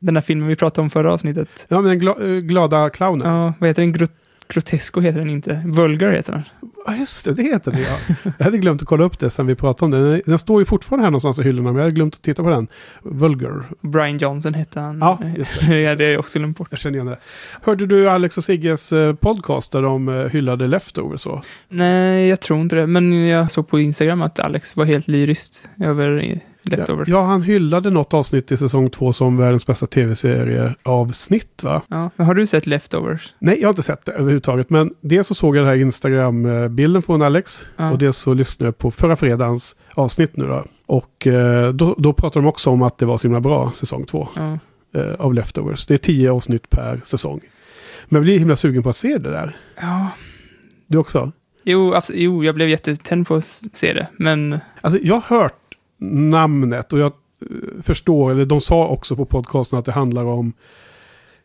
Den där filmen vi pratade om förra avsnittet. Ja, men den gla, eh, glada clownen. Ja, vad heter den? Grot Grotesco heter den inte. Vulgar heter den. Ja, just det, det heter det ja. Jag hade glömt att kolla upp det sen vi pratade om. Den, den står ju fortfarande här någonstans i hyllorna, men jag hade glömt att titta på den. Vulgar. Brian Johnson hette han. Ja, just det. ja, det är också glömt bort. Jag känner igen det. Hörde du Alex och Sigges eh, podcast där de eh, hyllade Leftovers så? Nej, jag tror inte det. Men jag såg på Instagram att Alex var helt lyriskt över Leftovers. Ja, han hyllade något avsnitt i säsong två som världens bästa tv-serie av snitt va? Ja, men har du sett Leftovers? Nej, jag har inte sett det överhuvudtaget. Men dels så såg jag den här Instagram-bilden från Alex. Ja. Och dels så lyssnade jag på förra fredagens avsnitt nu då. Och eh, då, då pratade de också om att det var så himla bra, säsong två. Ja. eh, av Leftovers. Det är tio avsnitt per säsong. Men jag blir himla sugen på att se det där. ja. Du också? Jo, jo, jag blev jättetänd på att se det. Men Alltså jag har hört namnet och jag eh, förstår, eller de sa också på podcasten att det handlar om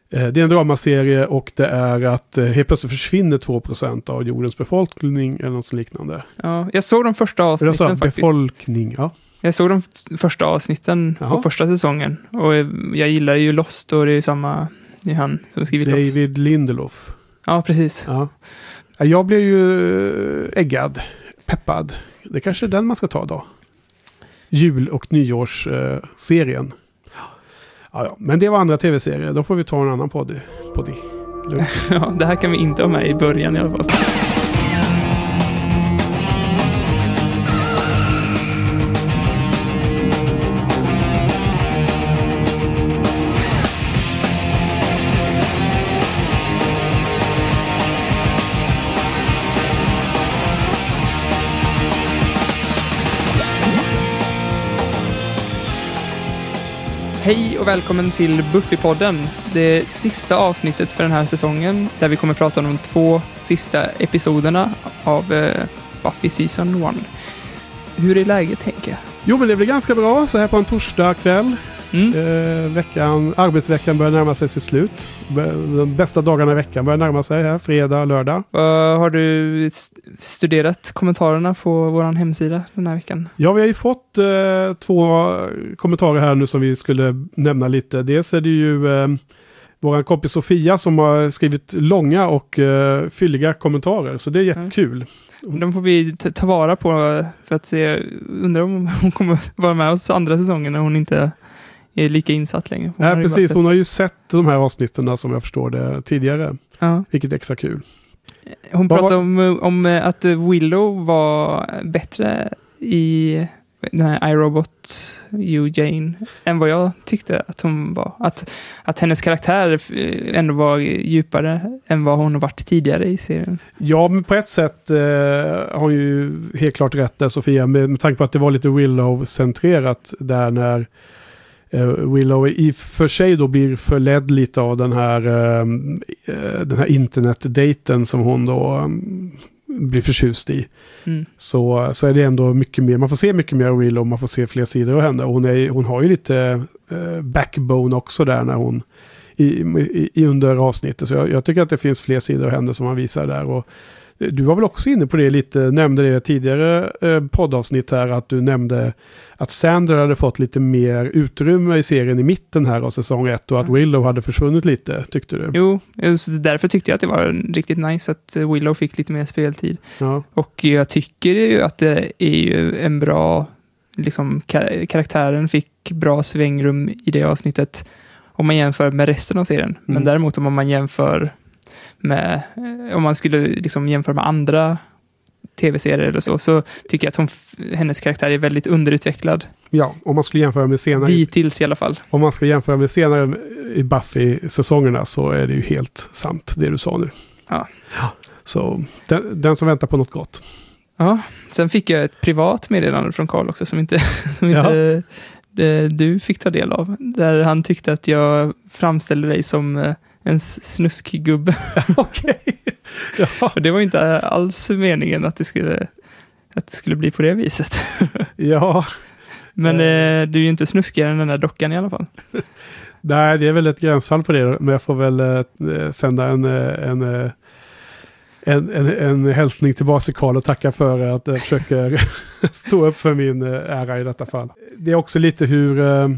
eh, det är en dramaserie och det är att eh, helt plötsligt försvinner 2% av jordens befolkning eller något liknande. ja, jag såg de första avsnitten så, faktiskt. befolkning, ja. Jag såg de första avsnitten Jaha. på första säsongen. Och jag gillar ju Lost och det är ju samma, det är han som skrivit Lost. David Lindelof. Ja, precis. Ja. Ja, Jag blev ju äggad, peppad. Det kanske är den man ska ta då. Jul och nyårsserien. Ja, ja. Men det var andra tv-serier. Då får vi ta en annan podd. podd Ja, det här kan vi inte ha med i början i alla fall. Hej och välkommen till Buffypodden. Det sista avsnittet för den här säsongen där vi kommer prata om de två sista episoderna av eh, Buffy Season 1. Hur är läget Henke? Jo, men det blir ganska bra så här på en torsdag kväll. Mm? Eh, veckan, arbetsveckan börjar närma sig sitt slut. De bästa dagarna i veckan börjar närma sig här. Fredag, lördag. Vad har du st- studerat kommentarerna på vår hemsida den här veckan? Ja, vi har ju fått eh, två kommentarer här nu som vi skulle nämna lite. Dels är det ju eh, vår kompis Sofia som har skrivit långa och eh, fylliga kommentarer. Så det är jättekul. De får vi ta vara på för att se, undrar om hon kommer vara med oss andra säsongen när hon inte är lika insatt längre. Hon Nej, precis. Hon har ju sett de här avsnitten som jag förstår det tidigare. Ja. Vilket är extra kul. Hon Vad pratade var- om, om att Willow var bättre i den här iRobot, You Jane, än vad jag tyckte att hon var. Att, att hennes karaktär eh, ändå var djupare än vad hon har varit tidigare i serien. Ja, men på ett sätt eh, har hon ju helt klart rätt där Sofia. Med, med tanke på att det var lite Willow-centrerat där när eh, Willow i och för sig då blir förledd lite av den här, eh, eh, den här internetdejten som hon då mm, blir förtjust i. Mm. Så, så är det ändå mycket mer, man får se mycket mer av Willow, man får se fler sidor av henne. Och Hon, är, hon har ju lite eh, backbone också där när hon i, i, i under avsnittet. Så jag, jag tycker att det finns fler sidor av henne som man visar där. Och du var väl också inne på det lite, nämnde det tidigare eh, poddavsnitt här, att du nämnde att Sandra hade fått lite mer utrymme i serien i mitten här av säsong ett och att. Willow hade försvunnit lite, tyckte du? Jo, därför tyckte jag att det var riktigt nice att Willow fick lite mer speltid. Ja. Och jag tycker ju att det är ju en bra, liksom ka- karaktären fick bra svängrum i det avsnittet om man jämför med resten av serien. Men Mm. däremot om man jämför med, eh, om man skulle liksom jämföra med andra tv-serier eller så, så tycker jag att hon, hennes karaktär är väldigt underutvecklad. ja, om man skulle jämföra med senare, Dittills i alla fall. om man ska jämföra med senare i Buffy-säsongerna så är det ju helt sant det du sa nu. Ja. Så den, den som väntar på något gott. Ja, sen fick jag ett privat meddelande från Karl också som inte, som inte eh, du fick ta del av. Där han tyckte att jag framställde dig som eh, en snuskgubbe. Okej. Ja. Och det var inte alls meningen att det skulle, att det skulle bli på det viset. ja, Men eh, du är ju inte snuskigare än den där dockan i alla fall. nej, det är väl ett gränsfall på det. Men jag får väl eh, sända en, eh, en, eh, en, en, en hälsning tillbaka till Karl och tacka för att jag försöker stå upp för min eh, ära i detta fall. Det är också lite hur, eh,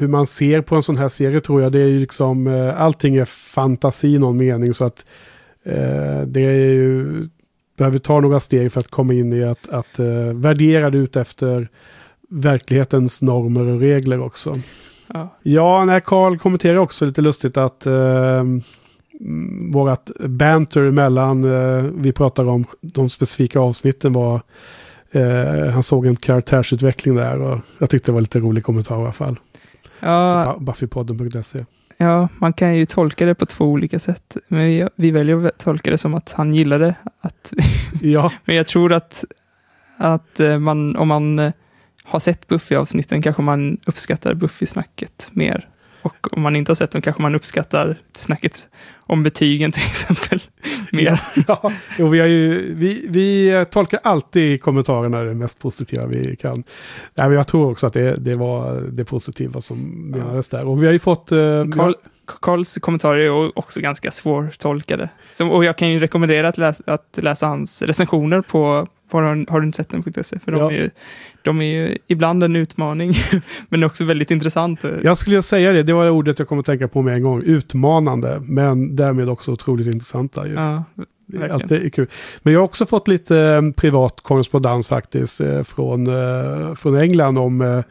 hur man ser på en sån här serie tror jag. Det är ju liksom, eh, allting är fantasi i någon mening. Så att eh, det är ju, behöver ta några steg för att komma in i att, att eh, värdera det ut efter verklighetens normer och regler också. Ja. Ja, när Carl kommenterar också lite lustigt att eh, vårat banter mellan, eh, vi pratar om de specifika avsnitten var, eh, han såg en karaktärsutveckling där och jag tyckte det var lite rolig kommentar i alla fall. Ja, Bu- Buffypodden.se. ja, man kan ju tolka det på två olika sätt. Men vi, vi väljer att tolka det som att han gillade att... Ja, Men jag tror att, att eh, man, om man eh, har sett Buffy-avsnitten kanske man uppskattar Buffy-snacket mer. Och om man inte har sett dem kanske man uppskattar snacket om betygen till exempel mer. ja, jo, vi, har ju, vi, vi tolkar alltid kommentarerna det mest positiva vi kan. Nej, men jag tror också att det, det var det positiva som menades där. Och vi har ju fått... eh, Carl, Carls kommentarer är också ganska svårtolkade. Så, och jag kan ju rekommendera att läsa, att läsa hans recensioner på, har, har du inte sett den på .se? För de, Ja. är ju, de är ju ibland en utmaning, men också väldigt intressant. Jag skulle säga det, det var det ordet jag kom att tänka på med en gång. Utmanande, men därmed också otroligt intressanta. Ju. Ja, Det är alltid kul. Men jag har också fått lite eh, privat korrespondens faktiskt eh, från, eh, från England om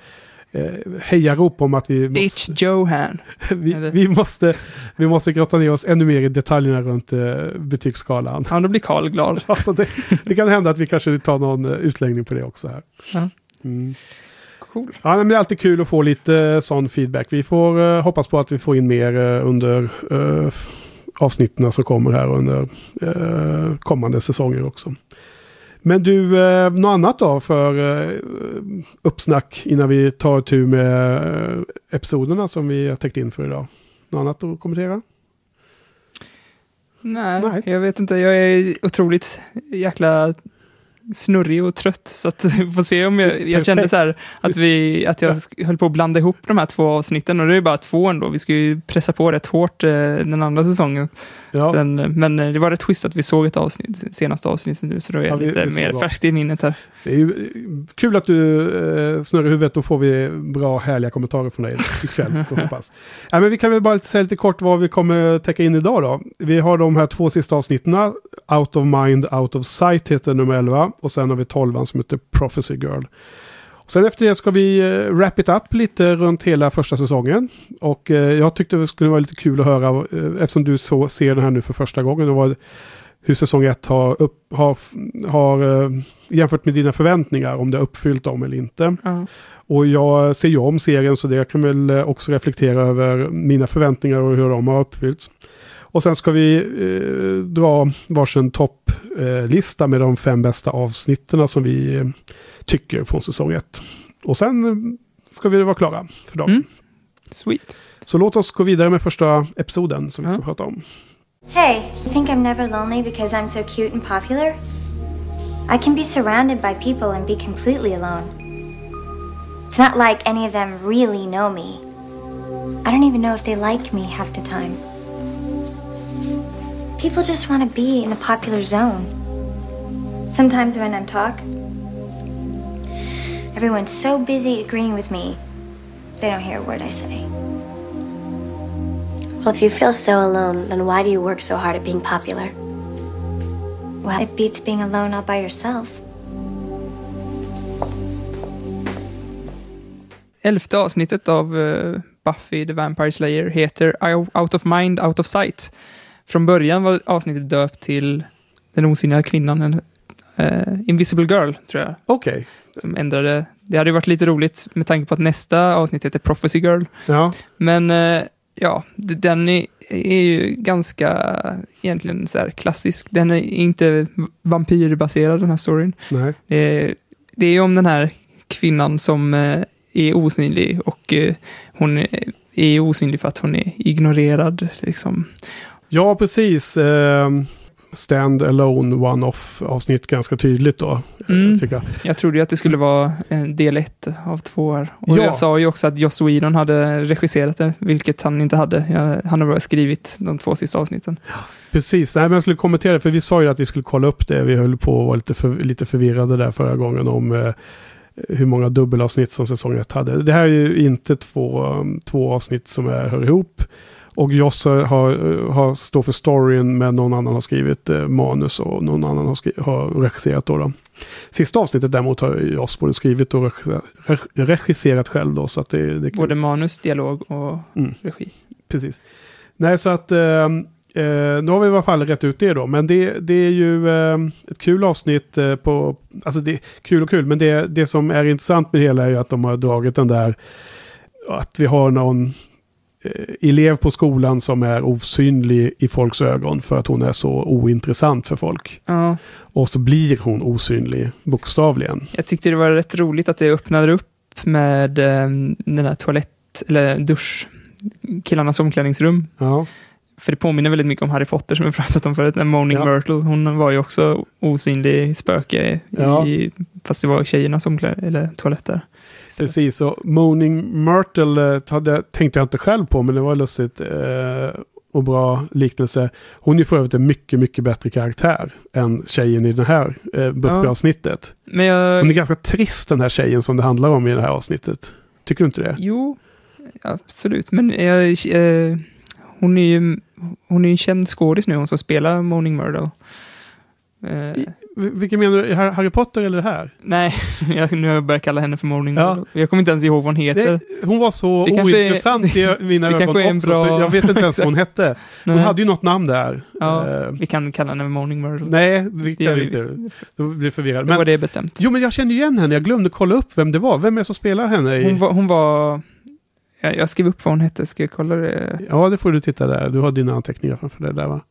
eh, hejarop om att vi måste, Ditch Johan. vi, vi, måste, vi måste grotta ner oss ännu mer i detaljerna runt eh, betygsskalan. Ja, då blir Carl glad. Alltså det, det kan hända att vi kanske tar någon eh, utläggning på det också här. Ja. Mm. Cool. Ja, men det är alltid kul att få lite eh, sån feedback. Vi får eh, hoppas på att vi får in mer eh, under eh, avsnitten som kommer här under eh, kommande säsonger också. Men du, eh, något annat då för eh, uppsnack innan vi tar tur med eh, episoderna som vi har täckt in för idag? Något annat att kommentera? Nej, Nej. jag vet inte. Jag är otroligt jäkla snurrig och trött. Så att vi får se om jag, jag kände så här att, vi, att jag höll på att blanda ihop de här två avsnitten och det är bara två ändå. Vi ska ju pressa på rätt hårt eh, den andra säsongen. Ja, Sen, men eh, det var rätt schysst att vi såg ett avsnitt, senaste avsnittet nu, så då är jag lite mer bra. färskt i minnet här. det är ju eh, kul att du eh, snurrar huvudet. Då får vi bra härliga kommentarer från dig ikväll. hoppas. Ja, men vi kan väl bara säga lite kort vad vi kommer täcka in idag då. Vi har de här två sista avsnitten. Out of Mind, Out of Sight heter nummer 11. Och sen har vi 12 som heter Prophecy Girl. Sen efter det ska vi eh, wrap it up lite runt hela första säsongen. Och eh, jag tyckte det skulle vara lite kul att höra, eh, eftersom du så, ser den här nu för första gången, och hur säsong 1 har, upp, har, har jämfört med dina förväntningar, om det har uppfyllt dem eller inte. Ja. Och jag ser ju om serien så det kan väl också reflektera över mina förväntningar och hur de har uppfyllts. Och sen ska vi eh, dra varsin topplista eh, med de fem bästa avsnitten som vi eh, tycker från säsong 1. Och sen eh, ska vi vara klara för dagen. Mm. Sweet. Så låt oss gå vidare med första episoden som vi ska prata om. Hey, you think I'm never lonely because I'm so cute and popular? I can be surrounded by people and be completely alone. It's not like any of them really know me. I don't even know if they like me half the time. People just want to be in the popular zone. Sometimes when I'm talk, everyone's so busy agreeing with me, they don't hear a word I say. Well, if you feel so alone, then why do you work so hard at being popular? Well, it beats being alone all by yourself. Elfte avsnittet av eh, Buffy the Vampire Slayer heter Out of Mind, Out of Sight. Från början var avsnittet döpt till Den osynliga kvinnan, en, eh, Invisible Girl, tror jag. Okej. Som ändrade. Det hade ju varit lite roligt med tanke på att nästa avsnitt heter Prophecy Girl. Ja. Men eh, ja, den är, är ju ganska egentligen så här klassisk. Den är inte vampyrbaserad den här storyn. Nej. Det är, det är om den här kvinnan som eh, är osynlig och hon är osynlig för att hon är ignorerad. Liksom. Ja, precis. Eh, stand alone one-off avsnitt ganska tydligt då. Mm. Tycker jag. Jag trodde ju att det skulle vara en del ett av två här. Och Ja. jag sa ju också att Joss Whedon hade regisserat det, vilket han inte hade. Jag, han har bara skrivit de två sista avsnitten. Precis, Nej, men jag skulle kommentera det, för vi sa ju att vi skulle kolla upp det. Vi höll på att vara lite, för, lite förvirrade där förra gången om eh, hur många dubbelavsnitt som säsong 1 hade. Det här är ju inte två, två avsnitt som är, hör ihop. Och Joss har, har, står för storyn men någon annan har skrivit eh, manus och någon annan har, har regisserat då, då. Sista avsnittet däremot har Joss både skrivit och regisserat, regisserat själv då. Så att det, det. Både manus, dialog och Mm. regi. Precis. Nej, så att eh, eh, nu har vi i alla fall rätt ut det då. Men det, det är ju eh, ett kul avsnitt eh, på, alltså det är kul och kul, men det, det som är intressant med det hela är ju att de har dragit den där, att vi har någon elev på skolan som är osynlig i folks ögon för att hon är så ointressant för folk. Ja, Och så blir hon osynlig, bokstavligen. jag tyckte det var rätt roligt att det öppnade upp med eh, den här toalett, eller dusch, killarnas omklädningsrum. Ja, För det påminner väldigt mycket om Harry Potter som vi pratat om förut. Den Moaning Ja. Myrtle, hon var ju också osynlig spöke, Ja. i, fast det var tjejernas omkläd, eller toaletter. Precis, och Moaning Myrtle eh, hade, tänkte jag inte själv på, men det var lustigt eh, och bra liknelse. Hon är för övrigt en mycket, mycket bättre karaktär än tjejen i det här eh, Buffy-avsnittet. Men jag... Hon är ganska trist den här tjejen som det handlar om i det här avsnittet. Tycker du inte det? Jo, absolut. Men jag, eh, hon är ju hon är en känd skådis nu, hon som spelar Moaning Myrtle. V- Vilken menar du? Har- Harry Potter eller det här? nej, jag, nu har jag börjat kalla henne för Moaning Ja. Jag kommer inte ens ihåg vad hon heter. Det, hon var så Det kanske är- ointressant i mina det ögon också, bra- så jag vet inte ens vad hon hette. Hon Nej. hade ju något namn där. Ja, Eh, vi kan kalla henne Moaning Myrtle. nej, det det gör kan vi vi inte. Då blir jag förvirrad. Då Men, var det bestämt. Jo, men jag känner igen henne. Jag glömde kolla upp vem det var. Vem är det som spelar henne? I... Hon var... Hon var jag, jag skrev upp vad hon hette, ska jag kolla det? Ja, det får du titta där. Du har dina anteckningar framför dig där va?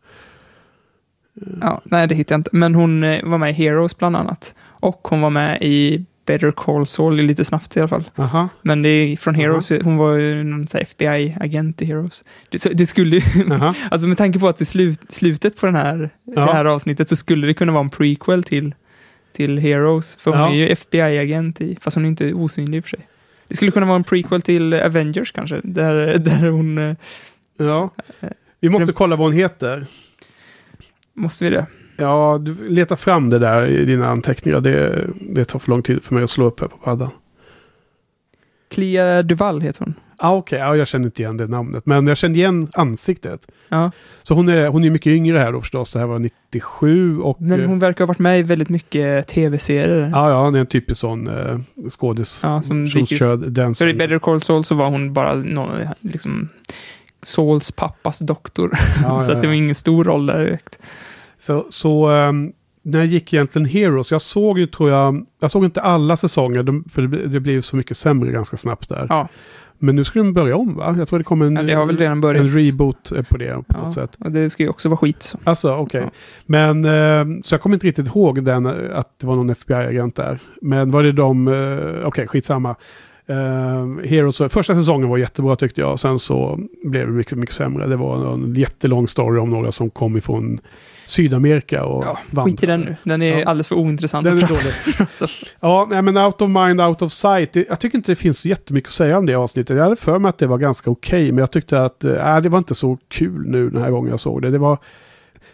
Ja, nej, det hittade jag inte. Men hon eh, var med i Heroes bland annat. Och hon var med i Better Call Saul, lite snabbt i alla fall. Aha. Men det är från. Heroes, hon var ju någon FBI-agent i Heroes. Det, så, det skulle Aha. alltså med tanke på att det slut, slutet på den här, Ja. det här avsnittet så skulle det kunna vara en prequel till, till Heroes. För hon Ja. är ju FBI-agent i, fast hon är inte osynlig i och för sig. Det skulle kunna vara en prequel till Avengers kanske, där, där hon, eh, Ja. Vi måste kolla vad hon heter. Måste vi det? Ja, du letar fram det där i dina anteckningar. Det, det tar för lång tid för mig att slå upp här på paddan. Clea Duval heter hon. Ah, Okej, ja, jag känner inte igen det namnet. Men jag känner igen ansiktet. Ja, Så hon är, hon är mycket yngre här då förstås. Det här var 97 och... men eh, hon verkar ha varit med i väldigt mycket tv-serier. Ja, ja, hon är en typisk sån eh, skådis. Ja, som den Så i Better Call Saul så var hon bara någon, liksom, Sauls pappas doktor. Ja, så ja, att det var ingen stor roll där direkt. Så, så ehm, när gick egentligen Heroes? Jag såg ju, tror jag, jag såg inte alla säsonger, för det, det blev så mycket sämre ganska snabbt där. Ja, Men nu ska de börja om va? Jag tror det kommer en, ja det har väl redan börjat. en reboot eh, på det på ja, något sätt. och det ska ju också vara skit. Så. Alltså, okej. Ja. Men, ehm, så jag kommer inte riktigt ihåg den, eh, att det var någon FBI-agent där. Men var det de, uh, okej, skitsamma. Uh, Heroes, första säsongen var jättebra tyckte jag. Sen så blev det mycket, mycket sämre. Det var en jättelång story om några som kom ifrån Sydamerika och Ja, vandrade. skit i den nu. Den är Ja. alldeles för ointressant. Den är dålig. ja, nej, men out of mind, out of sight. Det- Jag tycker inte det finns så jättemycket att säga om det avsnittet. Jag hade för mig att det var ganska okej, men jag tyckte att äh, det var inte så kul nu den här gången jag såg det. Det var...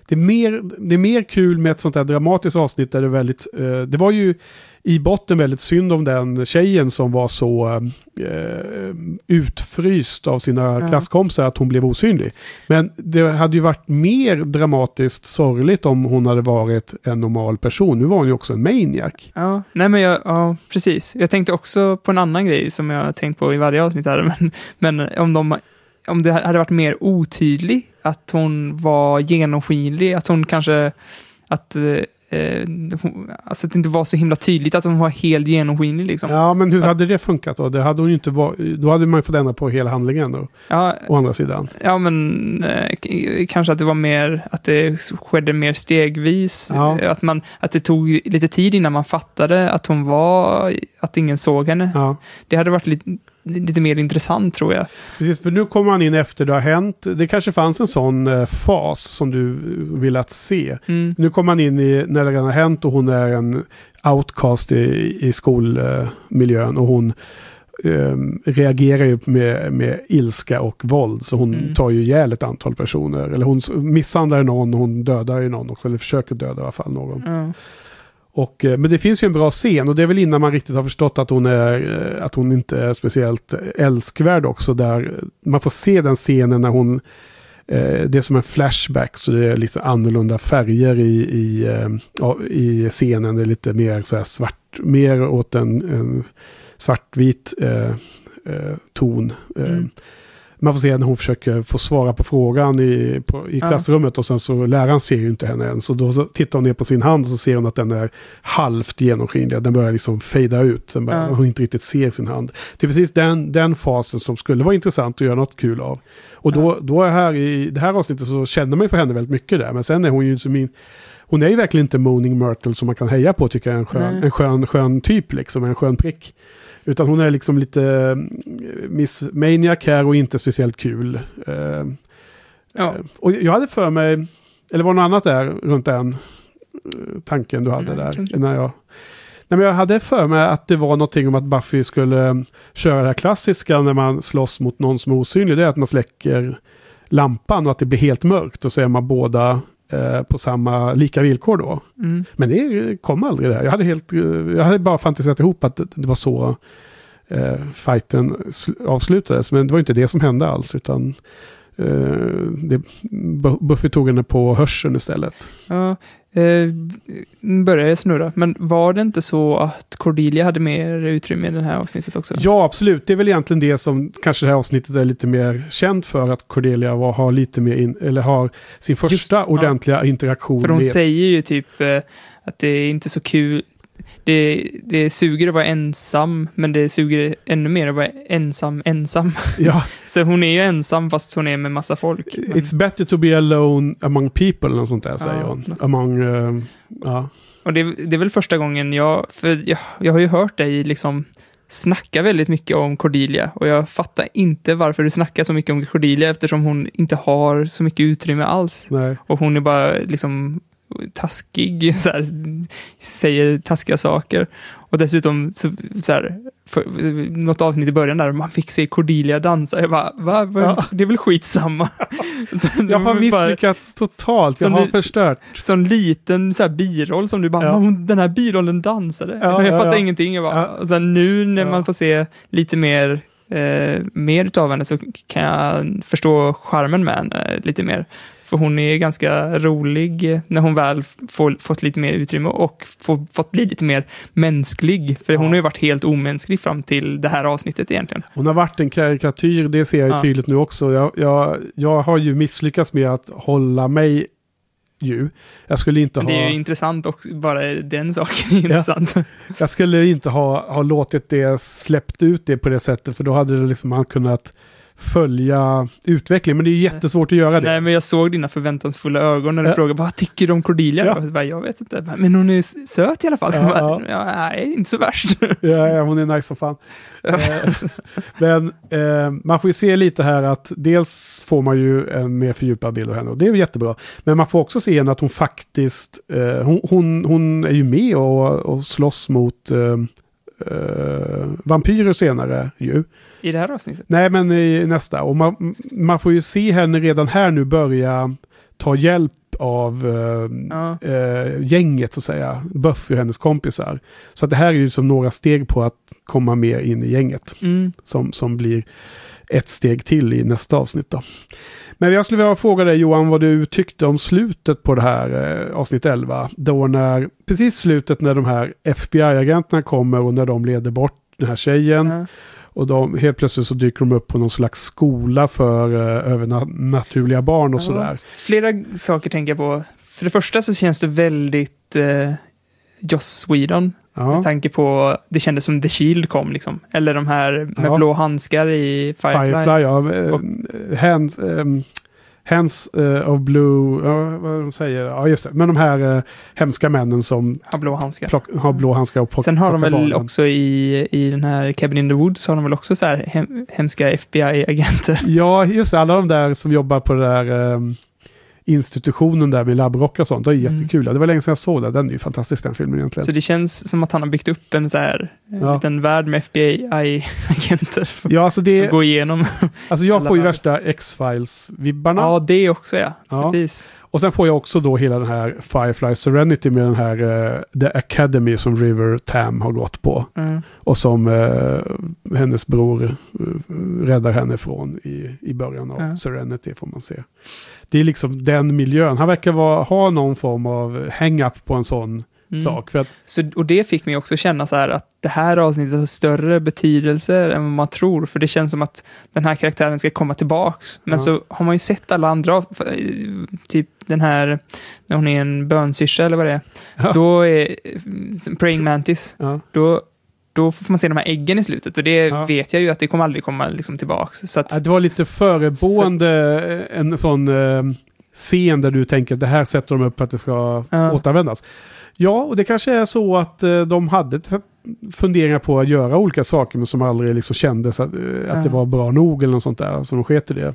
Det är, mer, det är mer kul med ett sånt här dramatiskt avsnitt där det är väldigt... eh, det var ju i botten väldigt synd om den tjejen som var så eh, utfryst av sina Ja. klasskompisar att hon blev osynlig. Men det hade ju varit mer dramatiskt sorgligt om hon hade varit en normal person. Nu var hon ju också en maniac. Ja, nej men jag, ja, precis. Jag tänkte också på en annan grej som jag har tänkt på i varje avsnitt här, men, men om, de, om det hade varit mer otydlig, att hon var genomskinlig, att hon kanske, att, eh, eh, hon, alltså att det inte var så himla tydligt att hon var helt genomskinlig liksom. Ja, Ja, men hur hade det funkat då? Det hade hon ju inte var, då hade man ju fått ändra på hela handlingen då, ja, å andra sidan. men eh, kanske att det var mer, att det skedde mer stegvis, Ja. Eh, att, man, att det tog lite tid innan man fattade att hon var, att ingen såg henne. Ja. Det hade varit lite, lite mer intressant tror jag. Precis, för nu kommer man in efter det har hänt. Det kanske fanns en sån eh, fas som du vill att se. Mm. Nu kommer man in i när det redan har hänt och hon är en outcast i, i skolmiljön och hon eh, reagerar ju med, med ilska och våld. Så hon Mm. tar ju ihjäl ett antal personer. Eller hon misshandlar någon, hon dödar ju någon också. Eller försöker döda i alla fall någon. Ja. Och, eh, men det finns ju en bra scen och det är väl innan man riktigt har förstått att hon, är, eh, att hon inte är speciellt eh, älskvärd också. Där man får se den scenen när hon det är som en flashback så det är lite annorlunda färger i, i, i scenen. Det är lite mer så här svart, mer åt en, en svartvit eh ton. Mm man får se när hon försöker få svara på frågan i, på, i klassrummet och sen så läraren ser ju inte henne än. Så då så tittar hon ner på sin hand och så ser hon att den är halvt genomskinlig. Den börjar liksom fejda ut. Den börjar, ja. Hon inte riktigt ser sin hand. Det är precis den, den fasen som skulle vara intressant att göra något kul av. Och då, då är här i det här avsnittet så känner man ju för henne väldigt mycket där. Men sen är hon ju som min... Hon är ju verkligen inte Moaning Myrtle som man kan heja på tycker jag. En skön, en skön, skön typ liksom, en skön prick. Utan hon är liksom lite mm, Miss Maniac här och inte speciellt kul. Uh, ja. och jag hade för mig, eller var det något annat där runt den tanken du hade mm, där? När jag, nej, men jag hade för mig att det var någonting om att Buffy skulle köra det här klassiska när man slåss mot någon som är osynlig. Det är att man släcker lampan och att det blir helt mörkt och så är man båda Eh, på samma lika villkor då. Mm. Men det kom aldrig där. Jag hade, helt, jag hade bara fantiserat ihop att det var så eh, fighten avslutades. Men det var inte det som hände alls. Utan eh, det, Buffy tog henne på hörseln istället. Ja, eh, började snurra. Men var det inte så att Cordelia hade mer utrymme i det här avsnittet också? Ja, absolut. Det är väl egentligen det som kanske det här avsnittet är lite mer känt för. Att Cordelia var, har lite mer, in, eller har sin första Just, ordentliga ja. interaktion För hon med... säger ju typ eh, att det är inte så kul, det, det suger att vara ensam, men det suger ännu mer att vara ensam, ensam. Ja. så hon är ju ensam fast hon är med massa folk. Men... It's better to be alone among people, eller något sånt där säger ja, hon. Among, uh, ja. Och det, det, är väl första gången jag, för jag, jag har ju hört dig liksom snacka väldigt mycket om Cordelia och jag fattar inte varför du snackar så mycket om Cordelia eftersom hon inte har så mycket utrymme alls. Nej. Och hon är bara liksom taskig, så här, säger taskiga saker. Och dessutom, så, så här, för, något avsnitt i början där man fick se Cordelia dansa. Jag bara, va? Ja. Det är väl skitsamma. jag har misslyckats bara, totalt, jag har förstört. Sån liten så här, biroll som du bara, ja. den här birollen dansade. Ja, jag fattar ingenting. Jag bara, och sen nu när man får se lite mer eh, mer utav henne så kan jag förstå charmen med henne lite mer. För hon är ganska rolig när hon väl får, fått lite mer utrymme och får, fått bli lite mer mänsklig. För ja. hon har ju varit helt omänsklig fram till det här avsnittet egentligen. Hon har varit en karikatyr, det ser jag ja. tydligt nu också. Jag, jag, jag har ju misslyckats med att hålla mig ju. Jag skulle inte ha... Det är ju intressant också, bara den saken är intressant. Jag skulle inte ha, ha låtit det släppt ut det på det sättet, för då hade det liksom man kunnat följa utvecklingen. Men det är jättesvårt att göra det. Nej, men jag såg dina förväntansfulla ögon när du ja. frågade vad tycker du om Cordelia? Ja. Jag, bara, jag vet inte, men hon är söt i alla fall. Ja, bara, ja. nej, inte så värst. Ja, hon är nice som fan. Eh, men eh, man får ju se lite här att dels får man ju en mer fördjupad bild av henne och det är jättebra. Men man får också se att hon faktiskt, eh, hon, hon, hon, är ju med och, och slåss mot eh, uh, vampyrer senare ju. I det här avsnittet? Nej, men i nästa. Och man, man får ju se henne redan här nu börja ta hjälp av uh, ja. uh, gänget så att säga. Buffy och hennes kompisar. Så att det här är ju som några steg på att komma mer in i gänget. Mm. Som, som blir ett steg till i nästa avsnitt då. Men jag skulle vilja fråga dig Johan vad du tyckte om slutet på det här eh, avsnitt 11. Då när, precis slutet när de här FBI-agenterna kommer och när de leder bort den här tjejen. Mm. Och de, helt plötsligt så dyker de upp på någon slags skola för uh, övernaturliga barn och ja. sådär. Flera saker tänker jag på. För det första så känns det väldigt uh, Joss Sweden. Ja. Med tanke på, det kändes som The Shield kom liksom. Eller de här med ja. blå handskar i Firefly. Firefly ja. Och, hands, um, hands uh, of Blue, ja, vad de säger, ja just det. Men de här uh, hemska männen som har blå handskar. Plock, har blå handskar och plock, Sen har de väl barnen. också i, i den här Cabin in the Woods har de väl också så här hem, hemska FBI-agenter. Ja, just det. Alla de där som jobbar på det där um, institutionen där med labbrockar och sånt. Det är mm. jättekul. Det var länge sedan jag såg det. Den är ju fantastisk den filmen egentligen. Så det känns som att han har byggt upp en så här ja. liten värld med FBI-agenter. Ja, alltså det... Gå igenom. Alltså jag får ju värsta X-Files-vibbarna. Ja, det också ja. ja. Precis. Och sen får jag också då hela den här Firefly Serenity med den här eh, The Academy som River Tam har gått på. Mm. Och som eh, hennes bror eh, räddar henne från i, i början av Ja. Serenity får man se. Det är liksom den miljön. Han verkar vara, ha någon form av hang-up på en sån Mm. sak. För att, Så, och det fick mig också känna så här att det här avsnittet har större betydelse än vad man tror. För det känns som att den här karaktären ska komma tillbaks. Men Ja. så har man ju sett alla andra, typ den här, när hon är en bönsyrsa eller vad det är. Ja. Då är Praying Mantis, ja. då, då får man se de här äggen i slutet. Och det Ja. vet jag ju att det kommer aldrig komma liksom tillbaks. Så att, Ja, Det var lite förebående eh, en sån eh, scen där du tänker att det här sätter de upp för att det ska Ja. återanvändas. Ja, och det kanske är så att eh, de hade funderingar på att göra olika saker men som aldrig liksom kändes att, eh, att Ja. det var bra nog eller något sånt där. Så de sket i det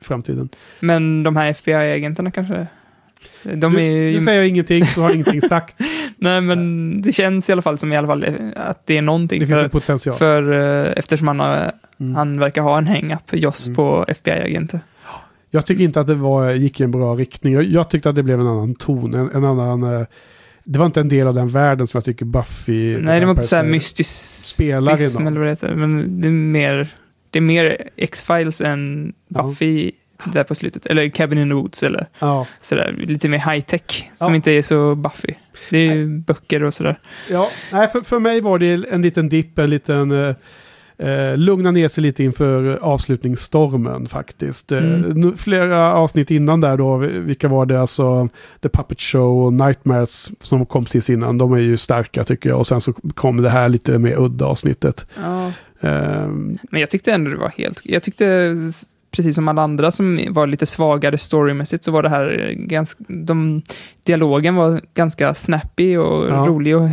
i framtiden. men de här FBI-agenterna kanske? De är ju... nu säger jag ingenting, du har ingenting sagt. Nej, men det känns i alla fall som i alla fall eh, att det är någonting. Det finns för, en potential. för eh, eftersom han, har, Mm. han verkar ha en hang-up, Joss, Mm. på FBI-agenter. Jag tycker inte att det var, gick i en bra riktning. Jag, tyckte att det blev en annan ton, en, en annan... eh, det var inte en del av den världen som jag tycker Buffy... Nej, det var inte så här mysticism eller vad det heter, men det är mer, det är mer X-Files än Ja. Där på slutet. Eller Cabin in the Woods eller Ja, sådär, lite mer high-tech som Ja. inte är så Buffy. Det är ju böcker och sådär. Ja, nej, för, för mig var det en liten dipp, en liten... Eh, eh, lugna ner sig lite inför avslutningsstormen faktiskt. Eh, Mm. nu- flera avsnitt innan där då, vilka var det? Alltså The Puppet Show och Nightmares som kom precis innan. De är ju starka tycker jag. Och sen så kom det här lite mer udda avsnittet. Ja. Ehm, Men jag tyckte ändå det var helt... Jag tyckte, precis som alla andra som var lite svagare storymässigt, så var det här ganska... De, dialogen var ganska snappy och Ja. rolig att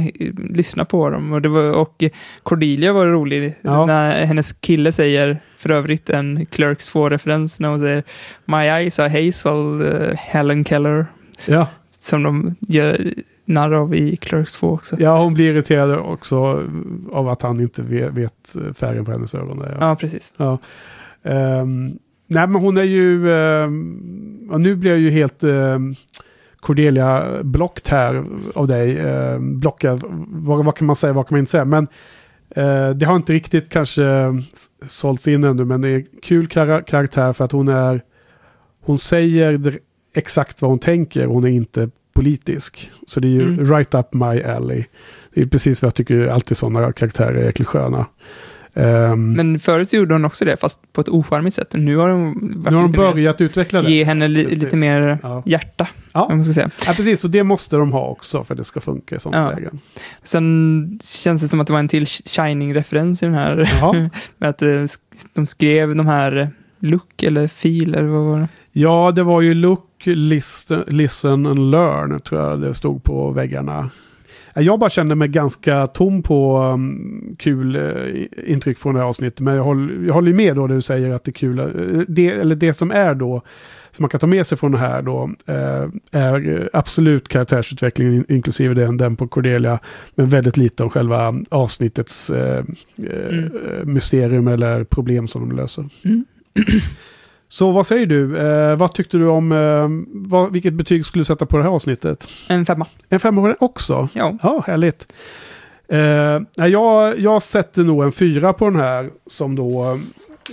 lyssna på dem. Och, det var, och Cordelia var rolig Ja. när hennes kille säger, för övrigt en Clerks 2-referens, när hon säger My eyes are hazel, eh, Helen Keller, ja. som de gör narr av i Clerks 2 också. ja, hon blir irriterad också av att han inte vet, vet färgen på hennes ögon. Där, ja. Ja, precis. Ja. Ehm, nej, men hon är ju... ja, nu blir jag ju helt um, Cordelia blockt här av dig. Um, blockad, vad, vad kan man säga, vad kan man inte säga? Men eh, det har inte riktigt kanske sålts in ännu, men det är kul kara- karaktär för att hon är... Hon säger exakt vad hon tänker, hon är inte politisk. Så det är ju Mm. right up my alley. Det är precis vad jag tycker alltid sådana karaktärer är jäkligt sköna. Ehm, Men förut gjorde hon också det, fast på ett ocharmigt sätt. Nu har hon Nu har de lite mer- börjat utveckla det. ge henne li, lite mer Ja. hjärta, Ja. man ska säga. ja, precis. Och det måste de ha också för att det ska funka i sådana Ja. lägen. Sen känns det som att det var en till Shining-referens i den här. Med att eh, de skrev de här eh, look eller eller vad var det? Ja, det var ju look, listen, listen and learn tror jag det stod på väggarna. Jag bara kände mig ganska tom på um, kul uh, intryck från det här avsnittet. Men jag håller, jag håller med då när du säger att det är kul. eh, det, eller det som är då, som man kan ta med sig från det här då, eh, är absolut karaktärsutvecklingen in, inklusive den, den på Cordelia. Men väldigt lite om själva avsnittets Mm. mysterium eller problem som de löser. Mm. Så vad säger du? Eh, vad tyckte du om, eh, vad, vilket betyg skulle du sätta på det här avsnittet? En femma. En femma på den också? Ja. Ja, härligt. Eh, jag, jag sätter nog en fyra på den här som då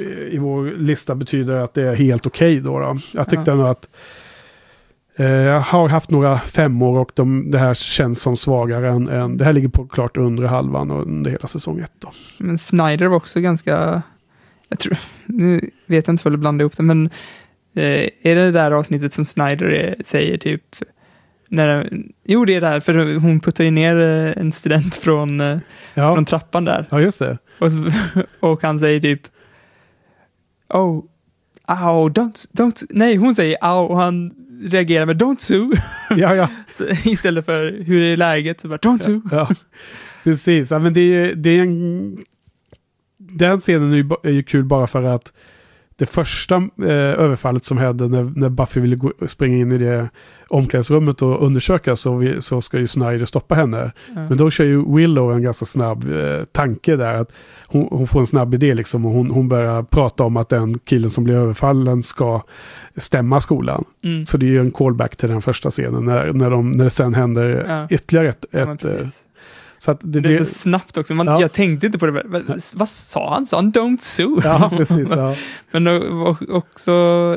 eh, i vår lista betyder att det är helt okej då, då. Jag tyckte Ja. nog att eh, jag har haft några femmor och de, det här känns som svagare än, än det här ligger på klart under halvan under hela säsong ett då. Men Snyder var också ganska... Jag tror... Nu vet jag inte för att blanda ihop det, men eh, är det det där avsnittet som Snyder är, säger typ... När, jo, det är där, för hon puttar ju ner eh, en student från, eh, Ja, från trappan där. ja just det. Och, och han säger typ Oh, ow, don't, don't, nej hon säger ow och han reagerar med don't sue. Ja, ja. Istället för hur är läget så bara don't sue. Ja, precis. Ja, men det, är, det är en... Den scenen är ju, ba- är ju kul bara för att det första eh, överfallet som hände när, när Buffy ville gå, springa in i det omklädningsrummet och undersöka så, vi, så ska ju Snyder stoppa henne. Ja. Men då kör ju Willow en ganska snabb eh, tanke där. att hon, hon får en snabb idé liksom och hon, hon börjar prata om att den killen som blir överfallen ska stämma skolan. Mm. Så det är ju en callback till den första scenen när, när, de, när det sen händer Ja. ytterligare ett... Ja, ett eh, precis. Så att det Det är blir... så snabbt också. Man, Ja. Jag tänkte inte på det. men- Vad, sa han? Sa han don't sue? Ja, precis. Ja. Men också,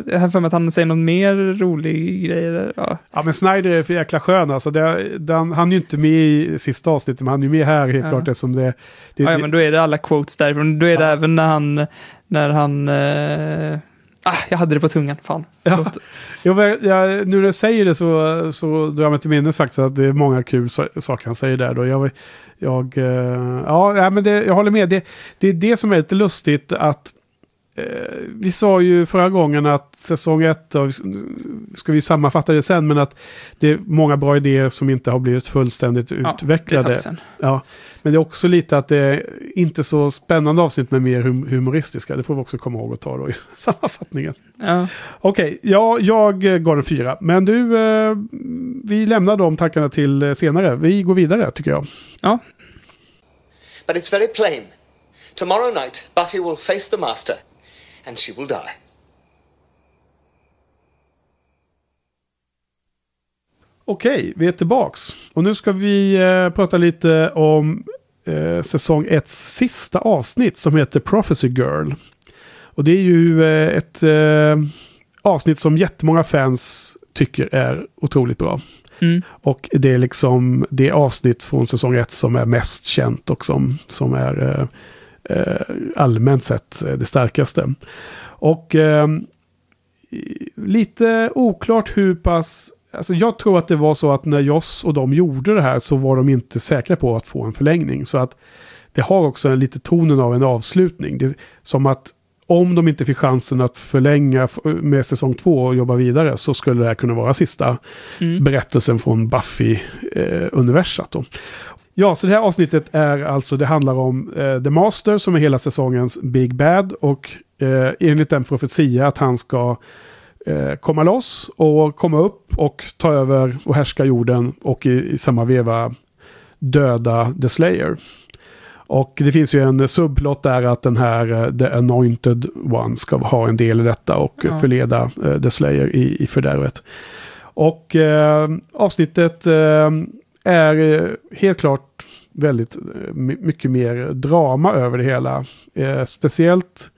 jag har för mig att han säger någon mer rolig grej. Ja. ja, men Snyder är för jäkla skön alltså. Det, den, han är ju inte med i sista avsnittet, men han är ju med här helt Ja. klart eftersom det... det, Ja, men då är det alla quotes därifrån. Då är det även när han, när han, eh, ah, jag hade det på tungan, fan. Ja. Jo, men jag, nu när du säger det så, så drar jag mig till minnes faktiskt att det är många kul so saker han säger där. Då. Jag, jag, eh, ja, men det, jag håller med. Det, det är det som är lite lustigt att vi sa ju förra gången att säsong ett, och vi s- ska vi sammanfatta det sen, men att det är många bra idéer som inte har blivit fullständigt Ja, det utvecklade. sen. Ja, men det är också lite att det är inte så spännande avsnitt men mer hum humoristiska. Det får vi också komma ihåg att ta då i sammanfattningen. Ja. Okej, ja, jag eh, gav en fyra. Men du, eh, vi lämnar de tankarna till eh, senare. Vi går vidare tycker jag. ja, But it's very plain. Tomorrow night, Buffy will face the Master, and she will die. Okej, vi är tillbaks. Och nu ska vi eh, prata lite om eh, säsong 1 sista avsnitt som heter Prophecy Girl. Och det är ju eh, ett eh, avsnitt som jättemånga fans tycker är otroligt bra. mm. Och det är liksom det avsnitt från säsong 1 som är mest känt och som, som är eh, allmänt sett eh, det starkaste. Och eh, lite oklart hur pass... Alltså jag tror att det var så att när Joss och de gjorde det här så var de inte säkra på att få en förlängning. Så att det har också en lite tonen av en avslutning. Det som att om de inte fick chansen att förlänga med säsong två och jobba vidare så skulle det här kunna vara sista Mm. berättelsen från Buffy-universat. då. Ja, så det här avsnittet är alltså, det handlar om eh, The Master som är hela säsongens Big Bad och eh, enligt en profetia att han ska eh, komma loss och komma upp och ta över och härska jorden och i, i samma veva döda The Slayer. Och det finns ju en subplot där att den här eh, The Anointed One ska ha en del i detta och Ja. förleda eh, The Slayer i, i fördärvet. Och eh, avsnittet är eh, helt klart väldigt eh, my- mycket mer drama över det hela. Eh, speciellt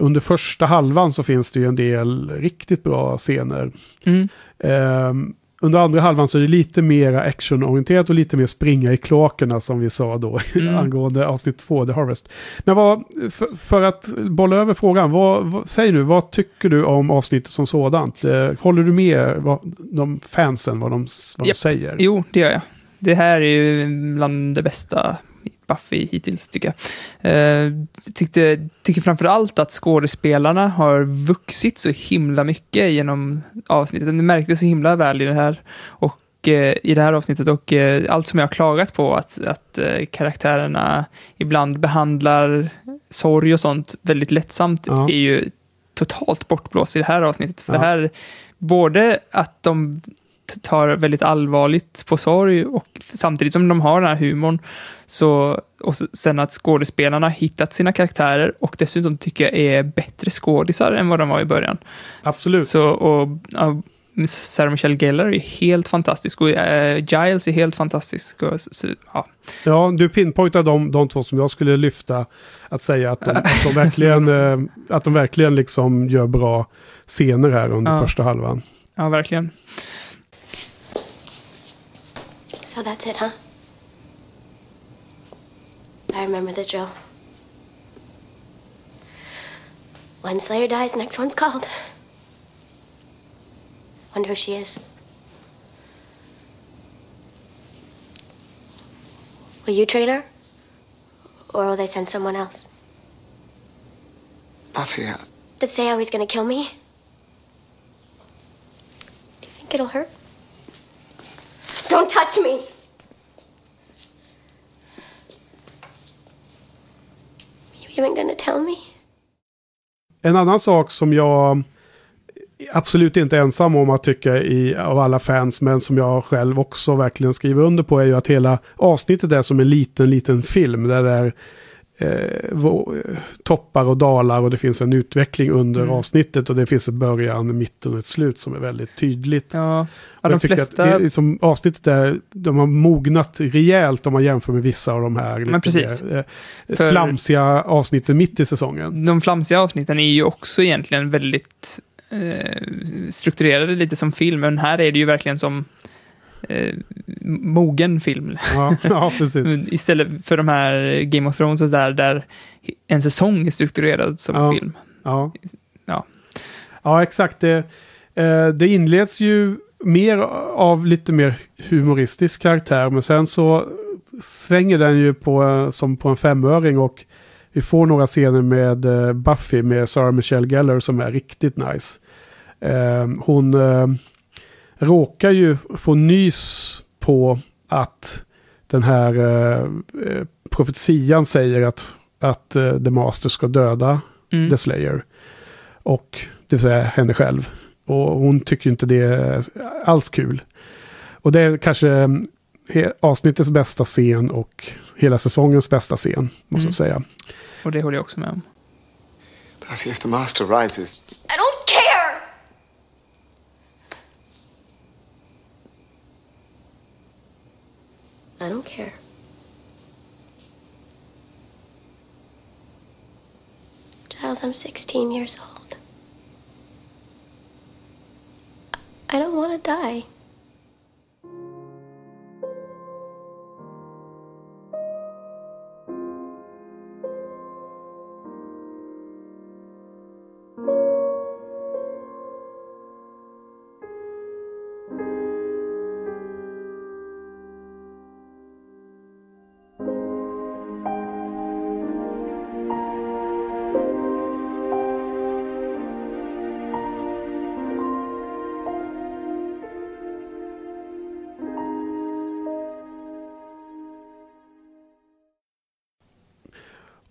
under första halvan så finns det ju en del riktigt bra scener. Mm. Ehm, under andra halvan så är det lite mer actionorienterat och lite mer springa i kloakerna som vi sa då Mm. angående avsnitt två, The Harvest. Men vad, för, för att bolla över frågan, vad, vad, säg nu, vad tycker du om avsnittet som sådant? Eh, håller du med vad, de fansen, vad de, vad de säger? Jo, det gör jag. Det här är ju bland det bästa Buffy hittills, tycker jag. Eh, tyckte, tycker framför allt att skådespelarna har vuxit så himla mycket genom avsnittet. Det märktes så himla väl i det här, och, eh, i det här avsnittet och eh, allt som jag har klagat på, att, att eh, karaktärerna ibland behandlar sorg och sånt väldigt lättsamt, Ja. är ju totalt bortblåst i det här avsnittet. För Ja. det här, både att de tar väldigt allvarligt på sorg och samtidigt som de har den här humorn så, och sen att skådespelarna har hittat sina karaktärer och dessutom tycker jag är bättre skådisar än vad de var i början. Absolut. Så, och, ja, Sarah Michelle Gellar är helt fantastisk och eh, Giles är helt fantastisk. Och, så, så, ja. Ja, du pinpointar de, de två som jag skulle lyfta. Att säga att de, att de verkligen, eh, att de verkligen liksom gör bra scener här under Ja. första halvan. ja, verkligen. So that's it, huh? I remember the drill. One Slayer dies, next one's called. Wonder who she is. Will you train her? Or will they send someone else? Buffy, uh, To say how he's gonna kill me? Do you think it'll hurt? Don't touch me! Even gonna tell me? en annan sak som jag absolut inte ensam om att tycka i, av alla fans, men som jag själv också verkligen skriver under på, är ju att hela avsnittet är som en liten, liten film. Där det är eh, toppar och dalar och det finns en utveckling under Mm. avsnittet och det finns en början, mitten och ett slut som är väldigt tydligt. Ja, ja de flesta... att det är som avsnittet där, de har mognat rejält om man jämför med vissa av de här lite precis. mer, eh, För- flamsiga avsnitten mitt i säsongen. De flamsiga avsnitten är ju också egentligen väldigt eh, strukturerade lite som film, men här är det ju verkligen som eh, mogen film. Ja, ja. Istället för de här Game of Thrones och sådär, där en säsong är strukturerad som Ja. film. Ja, Ja. ja exakt. Det, eh, det inleds ju mer av lite mer humoristisk karaktär, men sen så svänger den ju på, eh, som på en femöring och vi får några scener med eh, Buffy med Sarah Michelle Gellar som är riktigt nice. Eh, hon eh, råkar ju få nys på att den här eh, eh, profetian säger att, att eh, The Master ska döda Mm. The Slayer. Och det vill säga henne själv. Och hon tycker inte det är alls kul. Och det är kanske he- avsnittets bästa scen och hela säsongens bästa scen, måste Mm. jag säga. Och det håller jag också med om. Buffy, if the master rises, I don't don't care. Giles, I'm 16 years old. I don't want to die.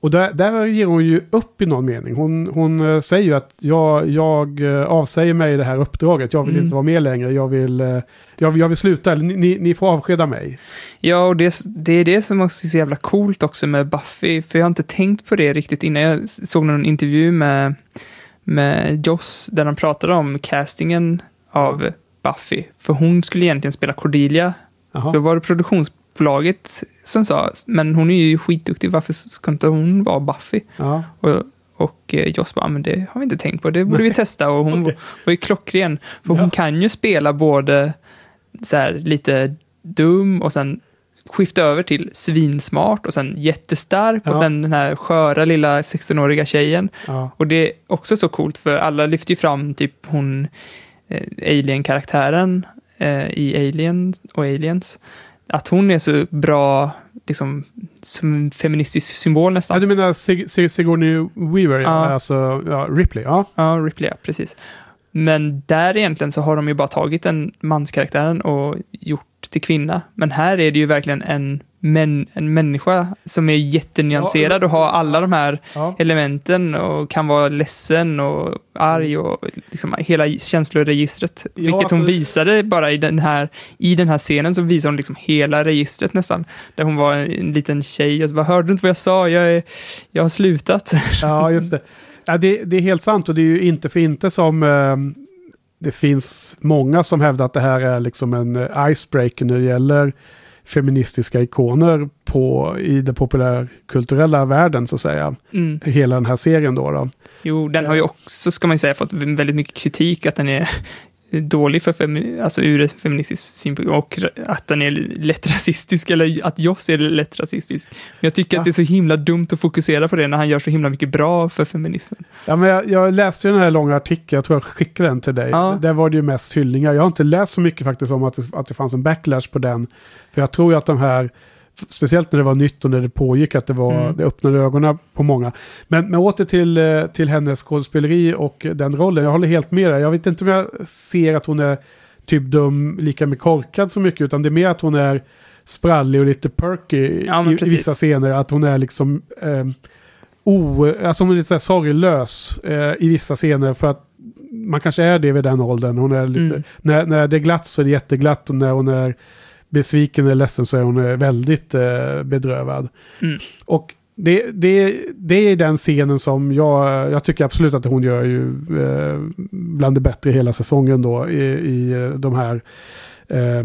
Och där, där ger hon ju upp i någon mening. Hon, hon eh, säger ju att jag, jag eh, avsäger mig det här uppdraget. Jag vill Mm. inte vara med längre. Jag vill, eh, jag, jag vill sluta. Ni, ni, får avskeda mig. Ja, och det, det är det som också är så jävla coolt också med Buffy, för jag har inte tänkt på det riktigt innan. Jag såg någon intervju med, med Joss, där de pratade om castingen av Buffy, för hon skulle egentligen spela Cordelia. Då Jaha. var det produktionsbolaget som sa, men hon är ju skitduktig, varför ska inte hon vara Buffy? Ja. Och, och eh, Joss bara, men det har vi inte tänkt på, det borde vi testa. Och hon Okej. var ju klockren, för Ja. hon kan ju spela både så här lite dum och sen skifta över till svinsmart och sen jättestark och Ja. sen den här sköra lilla 16-åriga tjejen. Ja. Och det är också så coolt för alla lyfter ju fram typ hon eh, Alien-karaktären eh, i Alien och Aliens. Att hon är så bra, liksom, som feministisk symbol nästan. Ja, du menar Sig- Sig- Sigourney Weaver? Ja. Ja. Alltså ja, Ripley? Ja. Ja, Ripley, ja, precis. Men där egentligen så har de ju bara tagit den manskaraktären och gjort till kvinna. Men här är det ju verkligen en, män, en människa som är jättenyanserad och har alla de här ja. elementen och kan vara ledsen och arg och liksom hela känsloregistret. Ja, Vilket hon alltså- visade bara i den här, i den här scenen så visade hon liksom hela registret nästan. Där hon var en liten tjej och så bara, hörde du inte vad jag sa? Jag, är, jag har slutat. Ja, just det. Ja, det. Det är helt sant och det är ju inte för inte som eh, det finns många som hävdar att det här är liksom en eh, icebreaker när det gäller feministiska ikoner på, i den populärkulturella världen så att säga. Mm. Hela den här serien då. då. Jo, den har ju också, ska man ju säga, fått väldigt mycket kritik att den är dålig för femi- alltså ur feministisk synpunkt och att den är lätt rasistisk eller att Joss är lätt rasistisk. Men jag tycker Ja. att det är så himla dumt att fokusera på det när han gör så himla mycket bra för feminismen. Ja, men jag, jag läste ju den här långa artikeln, jag tror jag skickade den till dig. Ja. Där var det ju mest hyllningar. Jag har inte läst så mycket faktiskt om att det, att det fanns en backlash på den. För jag tror ju att de här, speciellt när det var nytt och när det pågick, att det, var, Mm. det öppnade ögonen på många. Men, men åter till, eh, till hennes skådespeleri och den rollen. Jag håller helt med dig. Jag vet inte om jag ser att hon är typ dum, lika med korkad så mycket, utan det är mer att hon är sprallig och lite perky Ja, i, i vissa scener. Att hon är liksom... Eh, o, alltså hon är lite så här sorglös eh, i vissa scener för att man kanske är det vid den åldern. Hon är lite, Mm. när, när det är glatt så är det jätteglatt och när hon är besviken eller ledsen så är hon eh, väldigt eh, bedrövad. Mm. Och det, det, det är den scenen som jag, jag tycker absolut att hon gör ju eh, bland det bättre i hela säsongen då i, i eh, de här eh,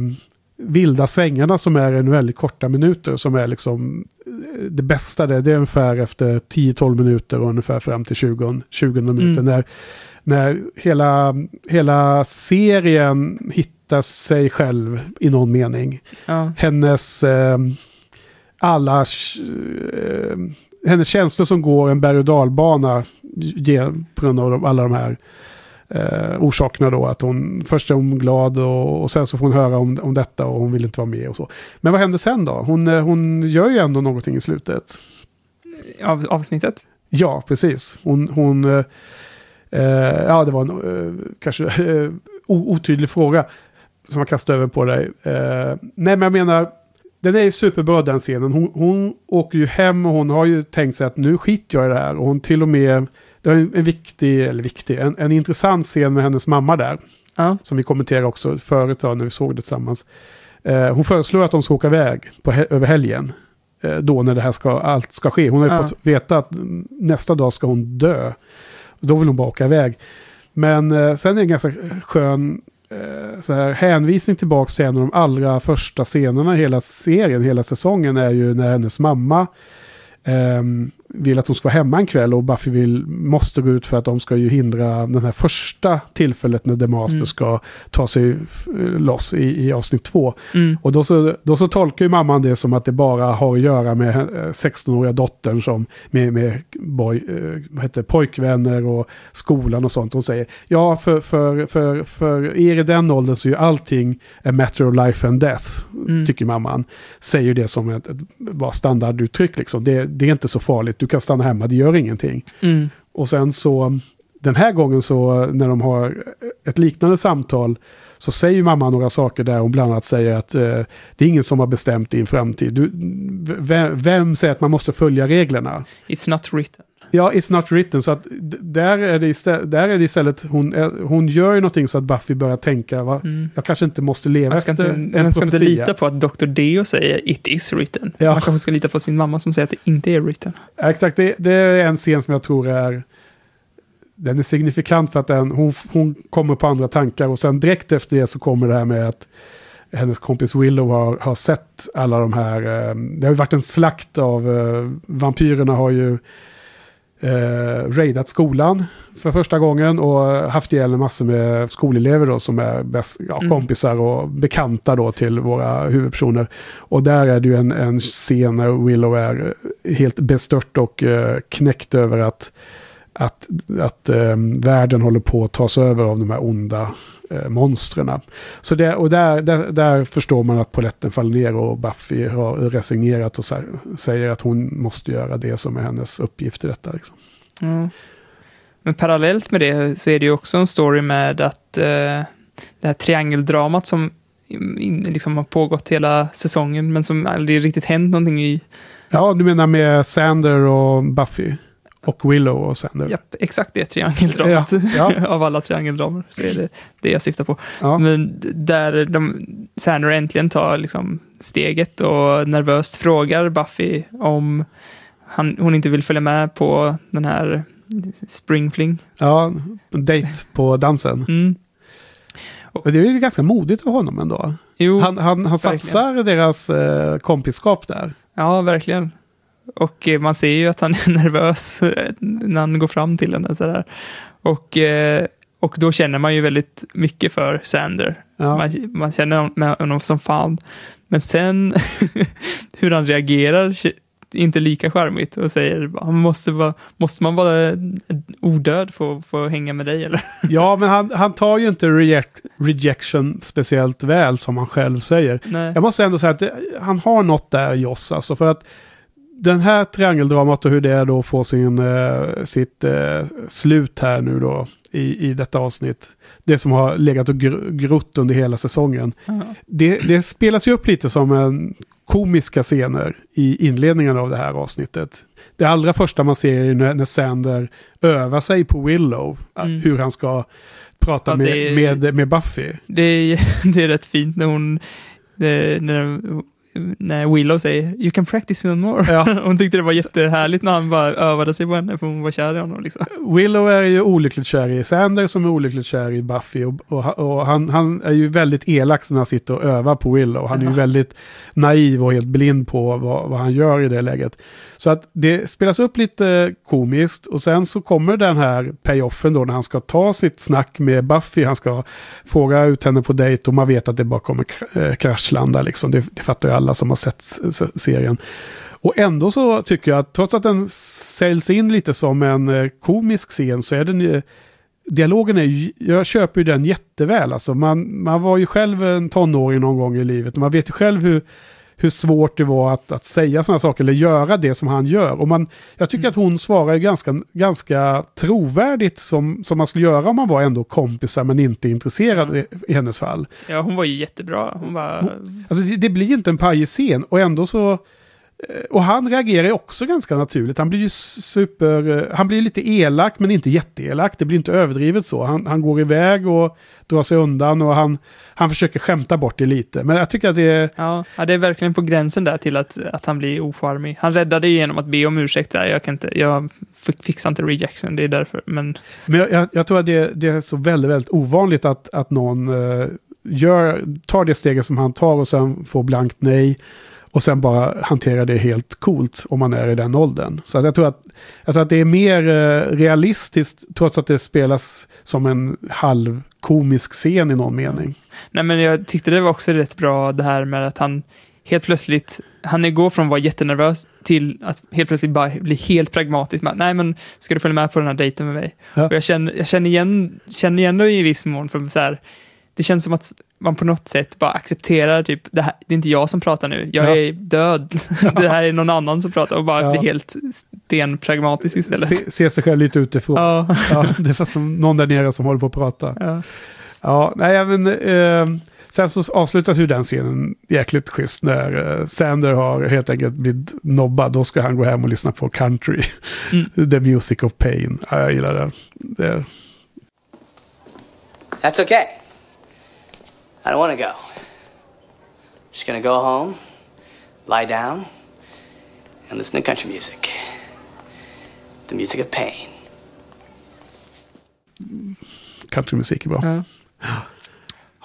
vilda svängarna som är en väldigt korta minuter som är liksom eh, det bästa. Det, det är ungefär efter 10-12 minuter och ungefär fram till 20, 20 minuter. Mm. När, när hela, hela serien hittar sig själv i någon mening Ja. hennes eh, alla eh, hennes känslor som går en berg och dalbana på grund av alla de här eh, orsakerna då. Att hon, först är hon glad och, och sen så får hon höra om, om detta och hon vill inte vara med och så. Men vad händer sen då? Hon, eh, hon gör ju ändå någonting i slutet. Av, avsnittet? Ja, precis. Hon, hon eh, ja det var en eh, kanske eh, otydlig fråga som jag kastade över på dig. Eh, nej, men jag menar, den är ju superbra den scenen. Hon, hon åker ju hem och hon har ju tänkt sig att nu skiter jag i det här. Och hon till och med, det var en, en viktig, eller viktig, en, en intressant scen med hennes mamma där. Ja. Som vi kommenterade också förut då, när vi såg det tillsammans. Eh, hon föreslår att de ska åka iväg på över helgen. Då när det här ska, allt ska ske. Hon har ju Ja. fått veta att nästa dag ska hon dö. Då vill hon bara åka iväg. Men eh, sen är det en ganska skön eh, så här, hänvisning tillbaka till en av de allra första scenerna i hela serien, hela säsongen, är ju när hennes mamma eh, vill att hon ska vara hemma en kväll och Buffy vill, måste gå ut för att de ska ju hindra den här första tillfället när The Master Mm. ska ta sig f- loss i, i avsnitt två. Mm. Och då så, då så tolkar ju mamman det som att det bara har att göra med eh, 16-åriga dottern som med, med boy, eh, vad heter, pojkvänner och skolan och sånt. Hon säger ja för, för, för, för er i den åldern så är ju allting a matter of life and death. Mm. Tycker mamman. Säger det som ett, ett bara standarduttryck liksom. Det, det är inte så farligt. Du kan stanna hemma, det gör ingenting. Mm. Och sen så, den här gången så när de har ett liknande samtal så säger mamma några saker där hon bland annat säger att eh, det är ingen som har bestämt din framtid. Du, vem, vem säger att man måste följa reglerna? It's not written. Ja, it's not written. Så att där är det istället, där är det istället hon, eh, hon gör ju någonting så att Buffy börjar tänka, va? Mm. jag kanske inte måste leva Man ska, efter inte, en man ska inte profetia. lita på att Dr. Deo säger it is written. Ja. Man kanske ska lita på sin mamma som säger att det inte är written. Ja, Exakt, det, det är en scen som jag tror är... Den är signifikant för att den, hon, hon kommer på andra tankar och sen direkt efter det så kommer det här med att hennes kompis Willow har, har sett alla de här... Eh, det har ju varit en slakt av... Eh, vampyrerna har ju eh, raidat skolan för första gången och haft ihjäl en massa med skolelever då som är bäst, ja, Mm. kompisar och bekanta då till våra huvudpersoner. Och där är det ju en, en scen när Willow är helt bestört och eh, knäckt över att, att, att eh, världen håller på att tas över av de här onda eh, monstren. Så det, och där, där, där förstår man att poletten faller ner och Buffy har resignerat och sä- säger att hon måste göra det som är hennes uppgift i detta. Liksom. Ja. Men parallellt med det så är det ju också en story med att eh, det här triangeldramat som in, liksom har pågått hela säsongen men som aldrig riktigt hänt någonting i. Ja, du menar med Sander och Buffy? Och Willow och Sander? Japp, exakt det triangeldramat. Ja, ja. Av alla triangeldramor så är det det jag syftar på. Ja. Men där de, Sander äntligen tar liksom steget och nervöst frågar Buffy om han, hon inte vill följa med på den här springfling. ja, dejt på dansen. Mm. Men det är ju ganska modigt av honom ändå. Jo, Han, han, han verkligen. satsar deras eh, kompiskap där. ja, verkligen. Och eh, man ser ju att han är nervös eh, när han går fram till henne. Sådär. Och, eh, och då känner man ju väldigt mycket för Sander. Ja. Man, man känner med honom som fan. Men sen hur han reagerar inte lika charmigt och säger "Han måste, vara, måste man vara odöd för att få hänga med dig eller? Ja, men han, han tar ju inte reject, rejection speciellt väl som han själv säger. Nej. Jag måste ändå säga att det, han har något där, Joss, alltså för att den här triangeldramat och hur det är då får sin, eh, sitt eh, slut här nu då i, i detta avsnitt. Det som har legat och gr- grott under hela säsongen. Ja. Det, det spelas ju upp lite som en komiska scener i inledningen av det här avsnittet. Det allra första man ser är när, när Sander övar sig på Willow. Mm. Hur han ska prata Ja, med, är- med, med Buffy. Det är, det är rätt fint när hon, eh, när, när Willow säger You can practice some more. Ja. hon tyckte det var jättehärligt när han bara övade sig på henne för hon var kär i honom. Liksom. Willow är ju olyckligt kär i Sander som är olyckligt kär i Buffy. Och, och, och han, han är ju väldigt elak när han sitter och övar på Willow. Han är ju väldigt naiv och helt blind på vad, vad han gör i det läget. Så att det spelas upp lite komiskt och sen så kommer den här payoffen då när han ska ta sitt snack med Buffy. Han ska fråga ut henne på dejt och man vet att det bara kommer eh, kraschlanda liksom. Det, det fattar ju alla som har sett serien. Och ändå så tycker jag att trots att den säljs in lite som en eh, komisk scen så är den ju... Dialogen är ju, jag köper ju den jätteväl. Alltså man, man var ju själv en tonåring någon gång i livet. och Man vet ju själv hur, hur svårt det var att, att säga sådana saker eller göra det som han gör. Och man, jag tycker att hon svarar ganska, ganska trovärdigt som, som man skulle göra om man var ändå kompisar men inte intresserad i, i hennes fall. Ja, hon var ju jättebra. Hon var... Alltså det, det blir ju inte en pajig scen och ändå så... eh, Och han reagerar också ganska naturligt. Han blir ju super... eh, Han blir lite elak men inte jätteelak. Det blir inte överdrivet så. Han, han går iväg och drar sig undan och han, han försöker skämta bort det lite. Men jag tycker att det är... Ja, ja, det är verkligen på gränsen där till att, att han blir ocharmig. Han räddade ju genom att be om ursäkt där. Jag kan inte, jag fixar inte rejection, det är därför. Men Men jag, jag, jag tror att det, det är så väldigt, väldigt ovanligt att, att någon eh, gör, tar det steget som han tar och sen får blankt nej. Och sen bara hanterar det helt coolt om man är i den åldern. Så att jag, tror att, jag tror att det är mer eh, realistiskt trots att det spelas som en halvkomisk scen i någon mening. Nej, men jag tyckte det var också rätt bra det här med att han helt plötsligt, han går från att vara jättenervös till att helt plötsligt bara bli helt pragmatisk. med, Nej, men ska du följa med på den här dejten med mig? Ja. Och jag känner, jag känner igen, känner igen det i viss mån, för så här, det känns som att man på något sätt bara accepterar typ, det, här, det är inte jag som pratar nu, jag Ja. är död. det här är någon annan som pratar och bara Ja. blir helt stenpragmatisk istället. Se, se sig själv lite utifrån. Ja, Ja, det är fast någon där nere som håller på att prata. ja. Ja, nej men... Eh, sen så avslutas ju den scenen jäkligt schysst när eh, Sander har helt enkelt blivit nobbad. Då ska han gå hem och lyssna på country. Mm. The music of pain. Ja, jag gillar det. det. That's okay. I don't want to go. Just gonna go home, lie down, and listen to country music. The music of pain. Countrymusik är bra. Ja.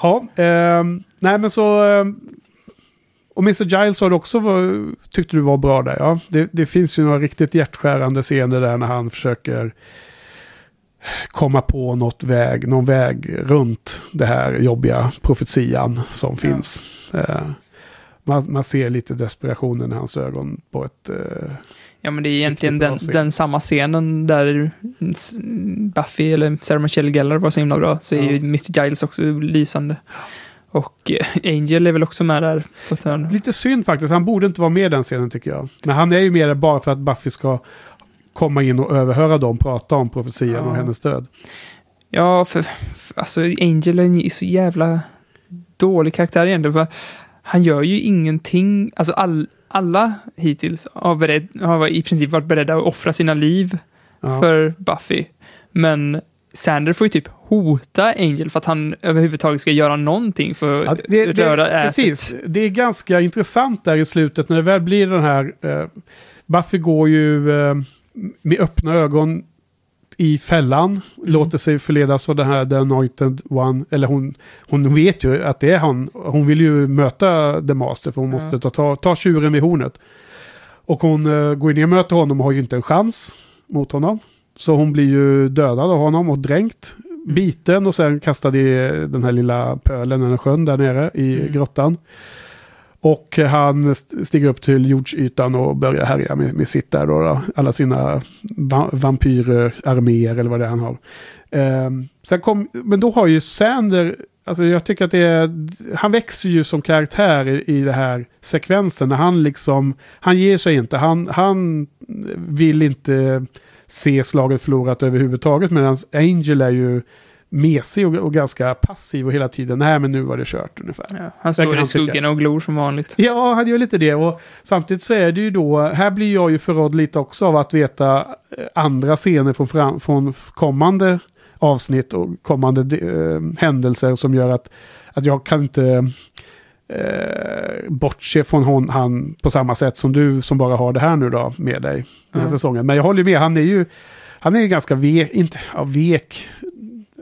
Ja, ehm, nej men så... ehm, och Mr. Giles har du också var, tyckte du var bra där. Ja, det, det finns ju några riktigt hjärtskärande scener där när han försöker komma på något väg, någon väg runt det här jobbiga profetian som finns. Eh, man, man ser lite desperationen i hans ögon på ett... Eh, Ja, men det är egentligen den, den samma scenen där Buffy eller Sarah Michelle Gellar var så himla bra, så är Ja. ju Mr. Giles också lysande. Och eh, Angel är väl också med där på ett hörn. lite synd faktiskt, han borde inte vara med i den scenen tycker jag. Men han är ju med där bara för att Buffy ska komma in och överhöra dem prata om profetian Ja. och hennes död. Ja, för, för alltså Angel är en så jävla dålig karaktär egentligen. För han gör ju ingenting, alltså all, alla hittills har, beredd, har i princip varit beredda att offra sina liv Ja. för Buffy. Men Sander får ju typ hota Angel för att han överhuvudtaget ska göra någonting för Ja, att det, det, röra precis. asset. Det är ganska intressant där i slutet när det väl blir den här... Eh, Buffy går ju eh, med öppna ögon i fällan, Mm. låter sig förledas av den här The Anointed One. Eller hon, hon vet ju att det är han. Hon vill ju möta The Master för hon Ja. måste ta, ta, ta tjuren vid hornet. Och hon eh, går ner och möter honom och har ju inte en chans mot honom. Så hon blir ju dödad av honom och dränkt. Mm. Biten och sen kastad i den här lilla pölen, här sjön där nere i Mm. grottan. Och han stiger upp till jordsytan och börjar härja med, med sitt där då, då. Alla sina va vampyrarméer eller vad det är han har. Ehm, sen kom, men då har ju Sander, alltså jag tycker att det är, han växer ju som karaktär i, i det här sekvensen. När han liksom, han ger sig inte, han, han vill inte se slaget förlorat överhuvudtaget. Medan Angel är ju mesig och, och ganska passiv och hela tiden, nej men nu var det kört ungefär. Ja, han står i skuggorna och glor som vanligt. Ja, han gör lite det. Och samtidigt så är det ju då, här blir jag ju förrådd lite också av att veta eh, andra scener från, fram, från kommande avsnitt och kommande eh, händelser som gör att, att jag kan inte eh, bortse från hon, han på samma sätt som du som bara har det här nu då med dig den här Ja. säsongen. Men jag håller med, han är ju, han är ju ganska vek, inte, ja, vek,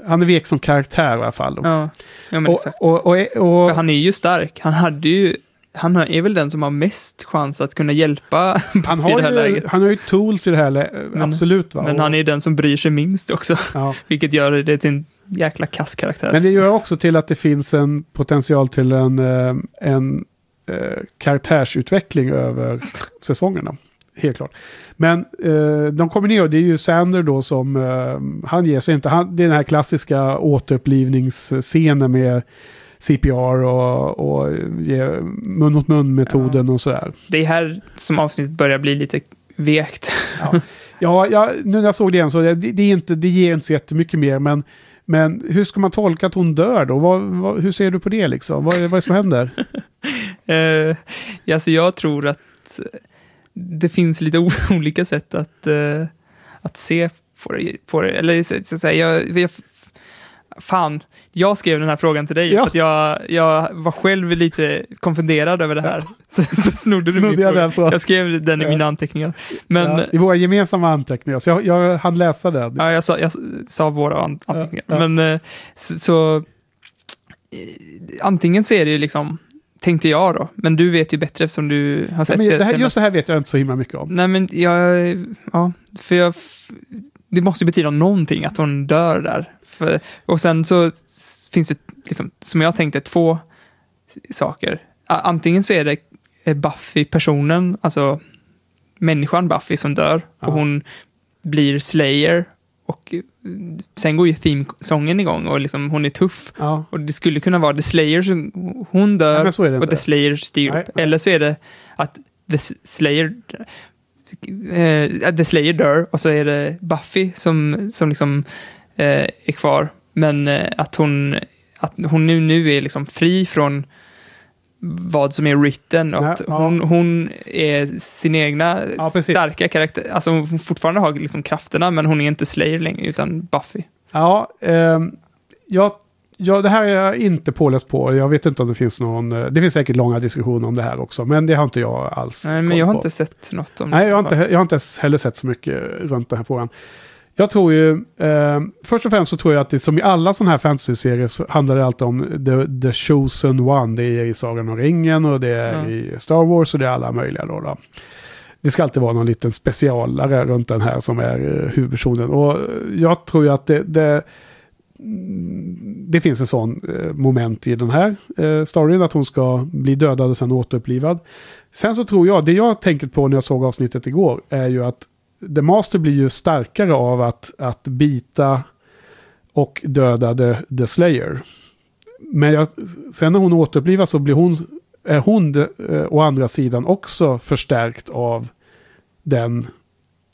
han är vek som karaktär i alla fall. Ja, ja men och, exakt. och, och, För han är ju stark. Han hade ju... Han är väl den som har mest chans att kunna hjälpa han, Buffy i har det här ju, läget. han har ju tools i det här, lä- Men- absolut. Va? Men han är den som bryr sig minst också. ja. Vilket gör det till en jäkla kass karaktär. Men det gör också till att det finns en potential till en, eh, en eh, karaktärsutveckling över säsongerna. Helt klart. Men eh, de kommer ner och det är ju Sander då som, eh, han ger sig inte. Han, det är den här klassiska återupplivningsscenen med CPR och, och mun mot mun metoden och sådär. Det är här som avsnittet börjar bli lite vekt. Ja, ja, nu när jag såg det igen så det, det, är inte, det ger inte så jättemycket mer men men hur ska man tolka att hon dör då? Vad, vad, hur ser du på det liksom? Vad, vad är det som händer? Ja, alltså jag tror att det finns lite olika sätt att, eh, att se på det. På det. Eller så, att säga, jag, jag, fan, jag skrev den här frågan till dig. Ja. Att jag, jag var själv lite konfunderad över det här. Så, så snodde du Snodde min jag fråga. den från- Jag skrev den i Ja. mina anteckningar. Men ja, I våra gemensamma anteckningar, så jag, jag hann läsa den. Ja, jag sa, jag sa våra an- anteckningar. Ja, ja. Men eh, så, så eh, antingen så är det ju liksom, tänkte jag då, men du vet ju bättre eftersom du har Ja, sett men det här, senast. just det här vet jag inte så himla mycket om. Nej, men jag, ja, för jag, det måste ju betyda någonting att hon dör där. För, och sen så finns det, liksom, som jag tänkte, två saker. Antingen så är det eh, Buffy-personen, alltså människan Buffy som dör Ja. och hon blir Slayer. Och sen går ju theme-sången igång och liksom, hon är tuff. Ja. Och det skulle kunna vara The Slayer som hon dör Nej, och. The Slayer styr Nej, upp. nej. Eller så är det att The Slayer eh, The Slayer dör och så är det Buffy som, som liksom eh, är kvar. Men eh, att hon, att hon nu, nu är liksom fri från vad som är written och Nej, att ja. hon, hon är sin egna Ja, starka karaktär. Alltså hon fortfarande har liksom krafterna men hon är inte Slayer längre utan Buffy. Ja, ehm, jag, ja, det här är jag inte påläst på. Jag vet inte om det finns någon... eh, Det finns säkert långa diskussioner om det här också, men det har inte jag alls Nej, men jag har på. inte sett något om Nej, det. jag har, inte, jag har inte heller sett så mycket runt den här frågan. Jag tror ju, eh, först och främst så tror jag att det som i alla sådana här fantasy-serier så handlar det alltid om the, the chosen one. Det är i Sagan om ringen och det är Ja. i Star Wars och det är alla möjliga då. då. Det ska alltid vara någon liten specialare runt den här som är eh, huvudpersonen. Och jag tror ju att det, det, mm, det finns en sån eh, moment i den här eh, storyn att hon ska bli dödad och sen återupplivad. Sen så tror jag, det jag tänker på när jag såg avsnittet igår är ju att The Master blir ju starkare av att, att bita och döda The, the Slayer. Men jag, sen när hon återupplivas så blir hon, är hon eh, å andra sidan också förstärkt av den,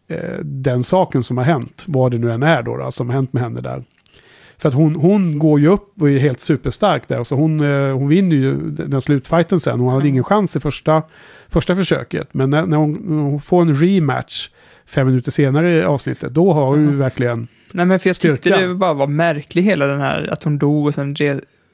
eh, den saken som har hänt. Vad det nu än är då, då som har hänt med henne där. För att hon, hon går ju upp och är helt superstark där. Så hon, eh, hon vinner ju den slutfighten sen. Hon hade Mm. ingen chans i första, första försöket. Men när, när, hon, hon får en rematch fem minuter senare i avsnittet, då har hon ju verkligen... Nej, men för jag tyckte styrka. det bara var märkligt hela den här att hon dog och sen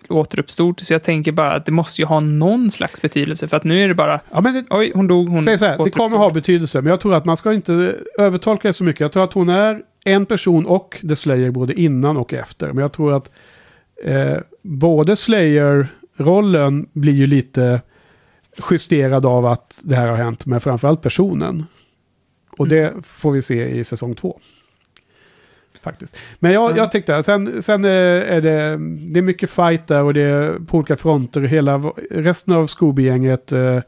återuppstod. Så jag tänker bara att det måste ju ha någon slags betydelse. För att nu är det bara, Ja, men det, oj, hon dog, hon Säg så här, det kommer ha betydelse, men jag tror att man ska inte övertolka det så mycket. Jag tror att hon är en person och The Slayer både innan och efter. Men jag tror att eh, både Slayer-rollen blir ju lite justerad av att det här har hänt, men framförallt personen. Och det får vi se i säsong två. Faktiskt. Men jag, Mm. jag tyckte, sen, sen eh, är det, det är mycket fight där och det är på olika fronter. Hela, resten av Scooby-gänget, eh,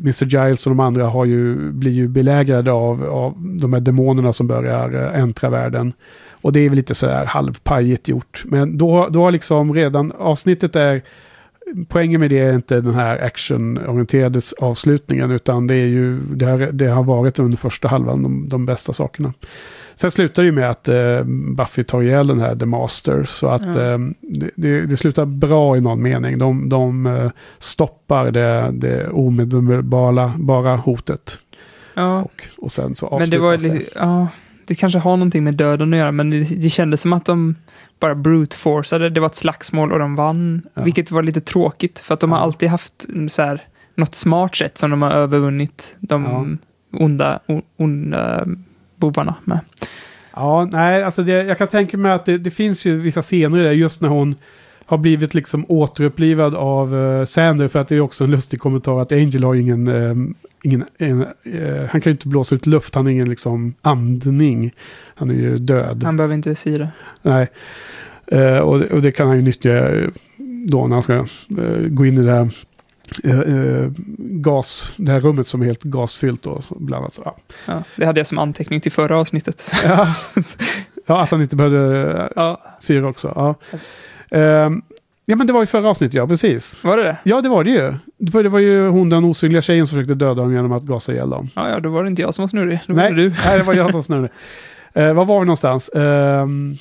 Mr. Giles och de andra har ju, blir ju belägrade av, av de här demonerna som börjar eh, äntra världen. Och det är väl lite sådär halvpajigt gjort. Men då, då har liksom redan avsnittet är Poängen med det är inte den här actionorienterade avslutningen utan det är ju det har, det har varit under första halvan de, de bästa sakerna. Sen slutar det ju med att eh, Buffy tar ihjäl den här The Master. Så att Ja. eh, det, det, slutar bra i någon mening. De, de eh, stoppar det, det omedelbara bara hotet. Ja, Och, och sen så men det var avslutas det. ja, det kanske har någonting med döden att göra, men det, det kändes som att de bara brute forceade. Det var ett slagsmål och de vann, Ja. vilket var lite tråkigt, för att de har Ja. alltid haft så här, något smart sätt som de har övervunnit de onda, o- onda bovarna med. Ja, nej, alltså det, jag kan tänka mig att det, det finns ju vissa scener där just när hon har blivit liksom återupplivad av uh, Sander. För att det är också en lustig kommentar att Angel har ingen, eh, ingen en, eh, han kan ju inte blåsa ut luft, han har ingen liksom andning. Han är ju död. Han behöver inte säga det. Nej. Eh, och, och det kan han ju nyttja då när han ska gå in i det här gas, det här rummet som är helt gasfyllt och så bland annat. Så, ja. Ja, det hade jag som anteckning till förra avsnittet. Ja. ja, att han inte behövde eh, ja, syra också. Ja. Ehm, ja, men det var ju förra avsnittet, ja, precis. var det det? Ja, det var det ju. Det var, det var ju hon, den osynliga tjejen, som försökte döda dem genom att gasa ihjäl dem. Ja, ja, då var det inte jag som var snurrig. Då Nej, var det du. nej, det var jag som snurrade. Uh, var var vi någonstans? Ehm,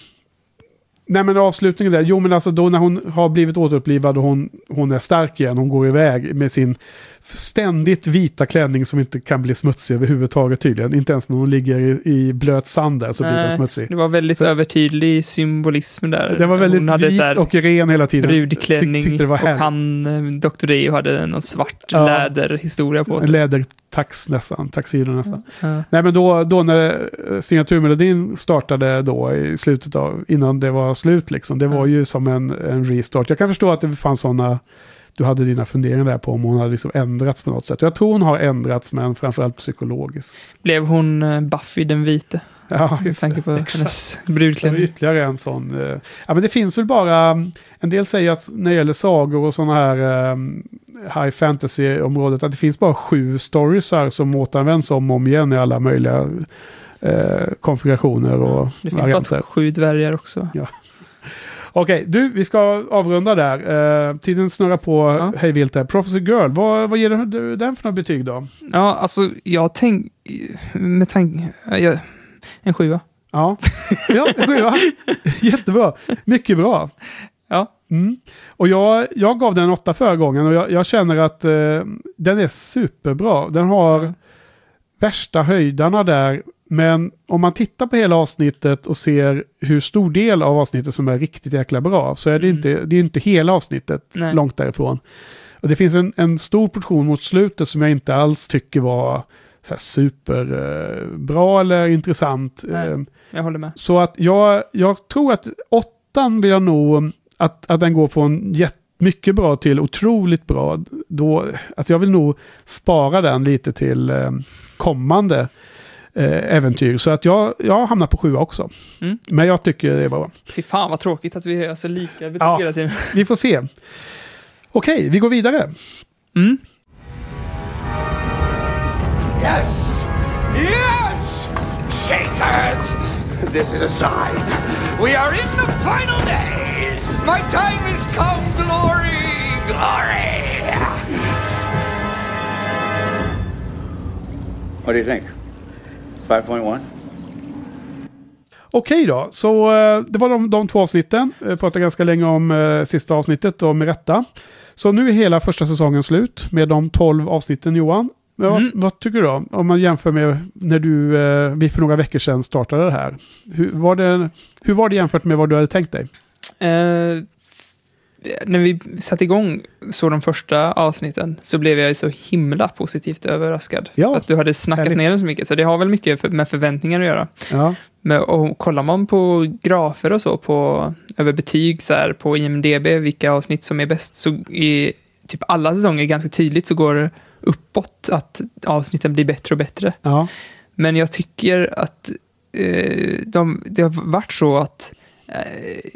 nej, men avslutningen där. Jo, men alltså då när hon har blivit återupplivad och hon, hon är stark igen, hon går iväg med sin ständigt vita klänning som inte kan bli smutsig överhuvudtaget tydligen. Inte ens när hon ligger i, i blöt sand där så blir den Nej, smutsig. Det var väldigt Så- övertydlig symbolism där. Det var väldigt Hon hade vit och ren hela tiden. tyckte det var och han, eh, Dr. Dio, hade någon svart Ja. läderhistoria på sig. lädertax nästan, taxido nästan. Ja. Nej men då, då när eh, signaturmelodin startade då i slutet av, innan det var slut liksom. Det var Mm. ju som en, en restart. Jag kan förstå att det fanns sådana, du hade dina funderingar där på om hon hade liksom ändrats på något sätt. Jag tror hon har ändrats men framförallt psykologiskt. Blev hon eh, Buffy den vite? Ja, Med just tanke det. på Exakt. hennes brudklänning. ytterligare en sån. eh, Ja, men det finns väl bara... En del säger att när det gäller sagor och sådana här um, high fantasy-området att det finns bara sju storiesar som återanvänds om och om igen i alla möjliga eh, konfigurationer och Det finns varianter. bara sju dvärgar också. Okej, du, vi ska avrunda där. Eh, tiden snurrar på Ja. hej vilt här. Prophecy Girl, vad, vad ger du den för några betyg då? Ja, alltså jag tänk... Med tanke... Jag, en sjua. Ja, ja sjua. Jättebra. Mycket bra. Ja. Mm. Och jag, jag gav den en åtta förra gången och jag, jag känner att eh, den är superbra. Den har värsta höjdarna där. Men om man tittar på hela avsnittet och ser hur stor del av avsnittet som är riktigt jäkla bra så är det, Mm. inte, det är inte hela avsnittet Nej. långt därifrån. Och det finns en, en stor portion mot slutet som jag inte alls tycker var så superbra eh, eller intressant. Nej. Eh, Jag håller med. så att jag, jag tror att åttan vill jag nog att, att den går från mycket bra till otroligt bra. Då, att jag vill nog spara den lite till eh, kommande äventyr. Så att jag, jag hamnar på sjua också. Mm. Men jag tycker det är bra. Fy fan vad tråkigt att vi är så lika betyg Ja. hela tiden. Vi får se. Okej, vi går vidare. Mm. Yes! Yes! Shaters! This is a sign. We are in the final days! My time has come, glory! Glory! What do you think? 5.1? Okej då, så eh, det var de, de två avsnitten. Jag pratade ganska länge om eh, sista avsnittet och med rätta. Så nu är hela första säsongen slut med de 12 avsnitten Johan. Men vad, Mm. vad tycker du då? Om man jämför med när du, eh, vi för några veckor sedan startade det här. Hur var det, hur var det jämfört med vad du hade tänkt dig? Eh, när vi satte igång så de första avsnitten så blev jag så himla positivt överraskad. Ja, att du hade snackat härligt. ner den så mycket. Så det har väl mycket med förväntningar att göra. Ja, Men, och kollar man på grafer och så på, över betyg så här, på IMDB, vilka avsnitt som är bäst, så i typ alla säsonger ganska tydligt så går det uppåt att avsnitten blir bättre och bättre. ja, Men jag tycker att eh, de, det har varit så att eh,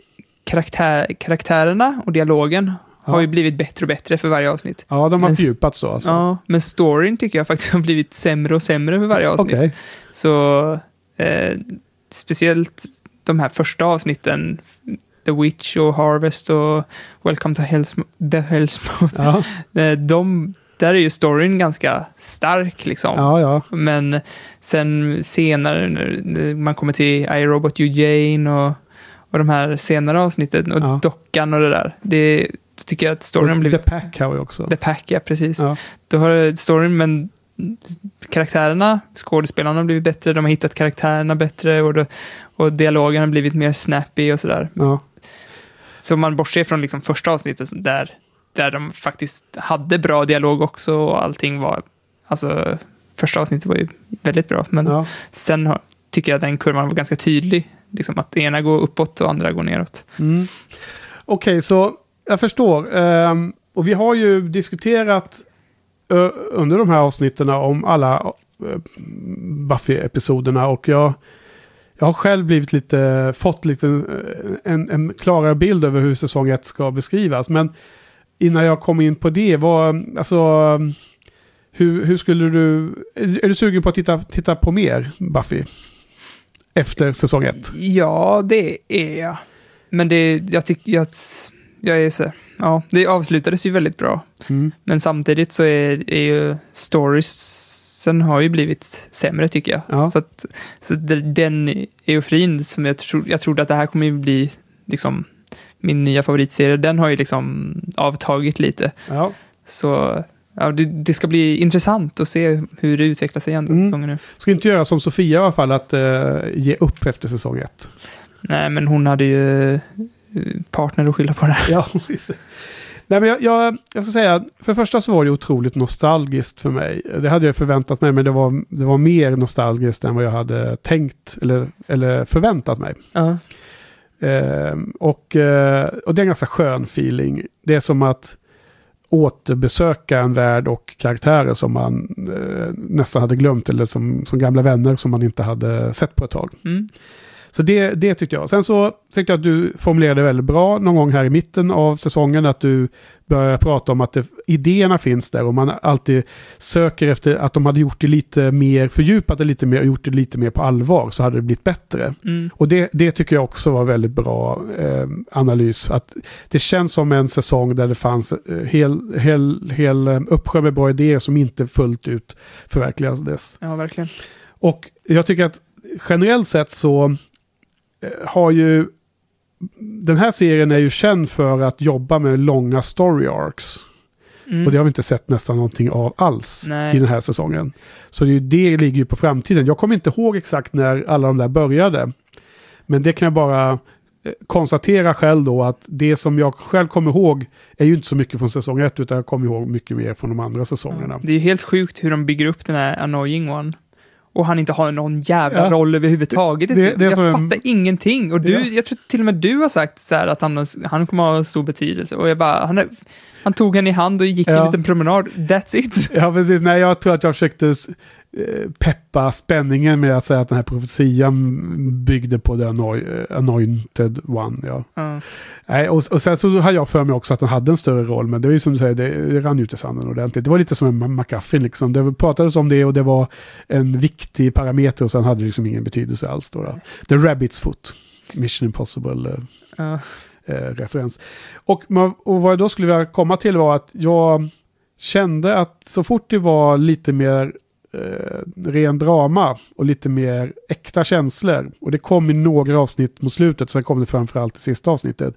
karaktär, karaktärerna och dialogen Ja. har ju blivit bättre och bättre för varje avsnitt. ja de har Men fördjupats då alltså. Ja, men storyn tycker jag faktiskt har blivit sämre och sämre för varje avsnitt. Okej, Så eh, speciellt de här första avsnitten, The Witch och Harvest och Welcome to Hellsm- The Hellsmouth, ja, eh, de där är ju storyn ganska stark liksom. Ja, ja. Men sen senare när man kommer till iRobot Eugene och, och de här senare avsnitten och Ja. dockan och det där. Det tycker jag att storyn har blivit... The Pack har vi också. The Pack, ja precis. Ja. Då har storyn, men karaktärerna, skådespelarna har blivit bättre, de har hittat karaktärerna bättre och, då, och dialogen har blivit mer snappy och sådär. Ja. Så man bortser från liksom första avsnittet där, där de faktiskt hade bra dialog också och allting var, alltså första avsnittet var ju väldigt bra, men Ja. sen har, tycker jag den kurvan var ganska tydlig, liksom att det ena går uppåt och andra går neråt. Mm. Okej, så jag förstår. Um, och vi har ju diskuterat uh, under de här avsnitten om alla uh, Buffy-episoderna och jag, jag har själv blivit lite, fått lite eh, en, en klarare bild över hur säsong 1 ska beskrivas. Men innan jag kom in på det, vad, alltså, hur, hur skulle du, är, är du sugen på att titta, titta på mer Buffy? Efter säsong 1? Ja, det är jag. Men det, jag tycker, jag, jag är så, ja, det avslutades ju väldigt bra. Mm. Men samtidigt så är, är ju storiesen har ju blivit sämre tycker jag. Ja. Så, att, så de- den euforin som jag, tro, jag trodde att det här kommer ju bli liksom min nya favoritserie, den har ju liksom avtagit lite. Ja. Så ja, det, det ska bli intressant att se hur det utvecklar sig andra Mm. säsongen nu. Ska inte göra som Sofia i alla fall, att eh, ge upp efter säsong 1. Nej, men hon hade ju eh, partner att skylla på det här. Ja, visst. Nej, men jag, jag, jag ska säga, för det första så var det otroligt nostalgiskt för mig. Det hade jag förväntat mig, men det var, det var mer nostalgiskt än vad jag hade tänkt eller, eller förväntat mig. Ja. Ehm, och, eh, och det är en ganska skön feeling. Det är som att återbesöka en värld och karaktärer som man eh, nästan hade glömt eller som, som gamla vänner som man inte hade sett på ett tag. Mm. Så det, det tyckte jag. Sen så tyckte jag att du formulerade väldigt bra någon gång här i mitten av säsongen att du börjar prata om att det, idéerna finns där och man alltid söker efter att de hade gjort det lite mer, fördjupat det lite mer och gjort det lite mer på allvar så hade det blivit bättre. Mm. Och det, det tycker jag också var väldigt bra eh, analys. Att det känns som en säsong där det fanns eh, hel, hel, hel eh, uppsjö med bra idéer som inte fullt ut förverkligades. ja, verkligen. Och jag tycker att generellt sett så har ju den här serien är ju känd för att jobba med långa story arcs. Mm. Och det har vi inte sett nästan någonting av alls Nej. i den här säsongen. Så det, det ligger ju på framtiden. Jag kommer inte ihåg exakt när alla de där började. Men det kan jag bara eh, konstatera själv då att det som jag själv kommer ihåg är ju inte så mycket från säsong ett utan jag kommer ihåg mycket mer från de andra säsongerna. Det är ju helt sjukt hur de bygger upp den här annoying one. Och han inte har någon jävla Ja. roll överhuvudtaget. Det- det är jag som en- fattar ingenting. Och du, Ja. jag tror till och med du har sagt så att han, han kommer ha stor betydelse. Och jag bara, han, han tog henne i hand och gick Ja. en liten promenad. That's it. Ja, precis. Nej, jag tror att jag försökte peppa spänningen med att säga att den här profetian byggde på the eh, anointed one. Ja. Ja. Nej, och, och sen så har jag för mig också att den hade en större roll, men det är ju som du säger, det, det rann ut i sanden ordentligt. Det var lite som en McGuffin liksom. Det pratades om det och det var en viktig parameter och sen hade det liksom ingen betydelse alls. Då, då. The Rabbit's Foot, Mission Impossible. Eh, Ja. eh, referens. Och, och vad jag då skulle vilja komma till var att jag kände att så fort det var lite mer eh, ren drama och lite mer äkta känslor och det kom i några avsnitt mot slutet och sen kom det framförallt i sista avsnittet.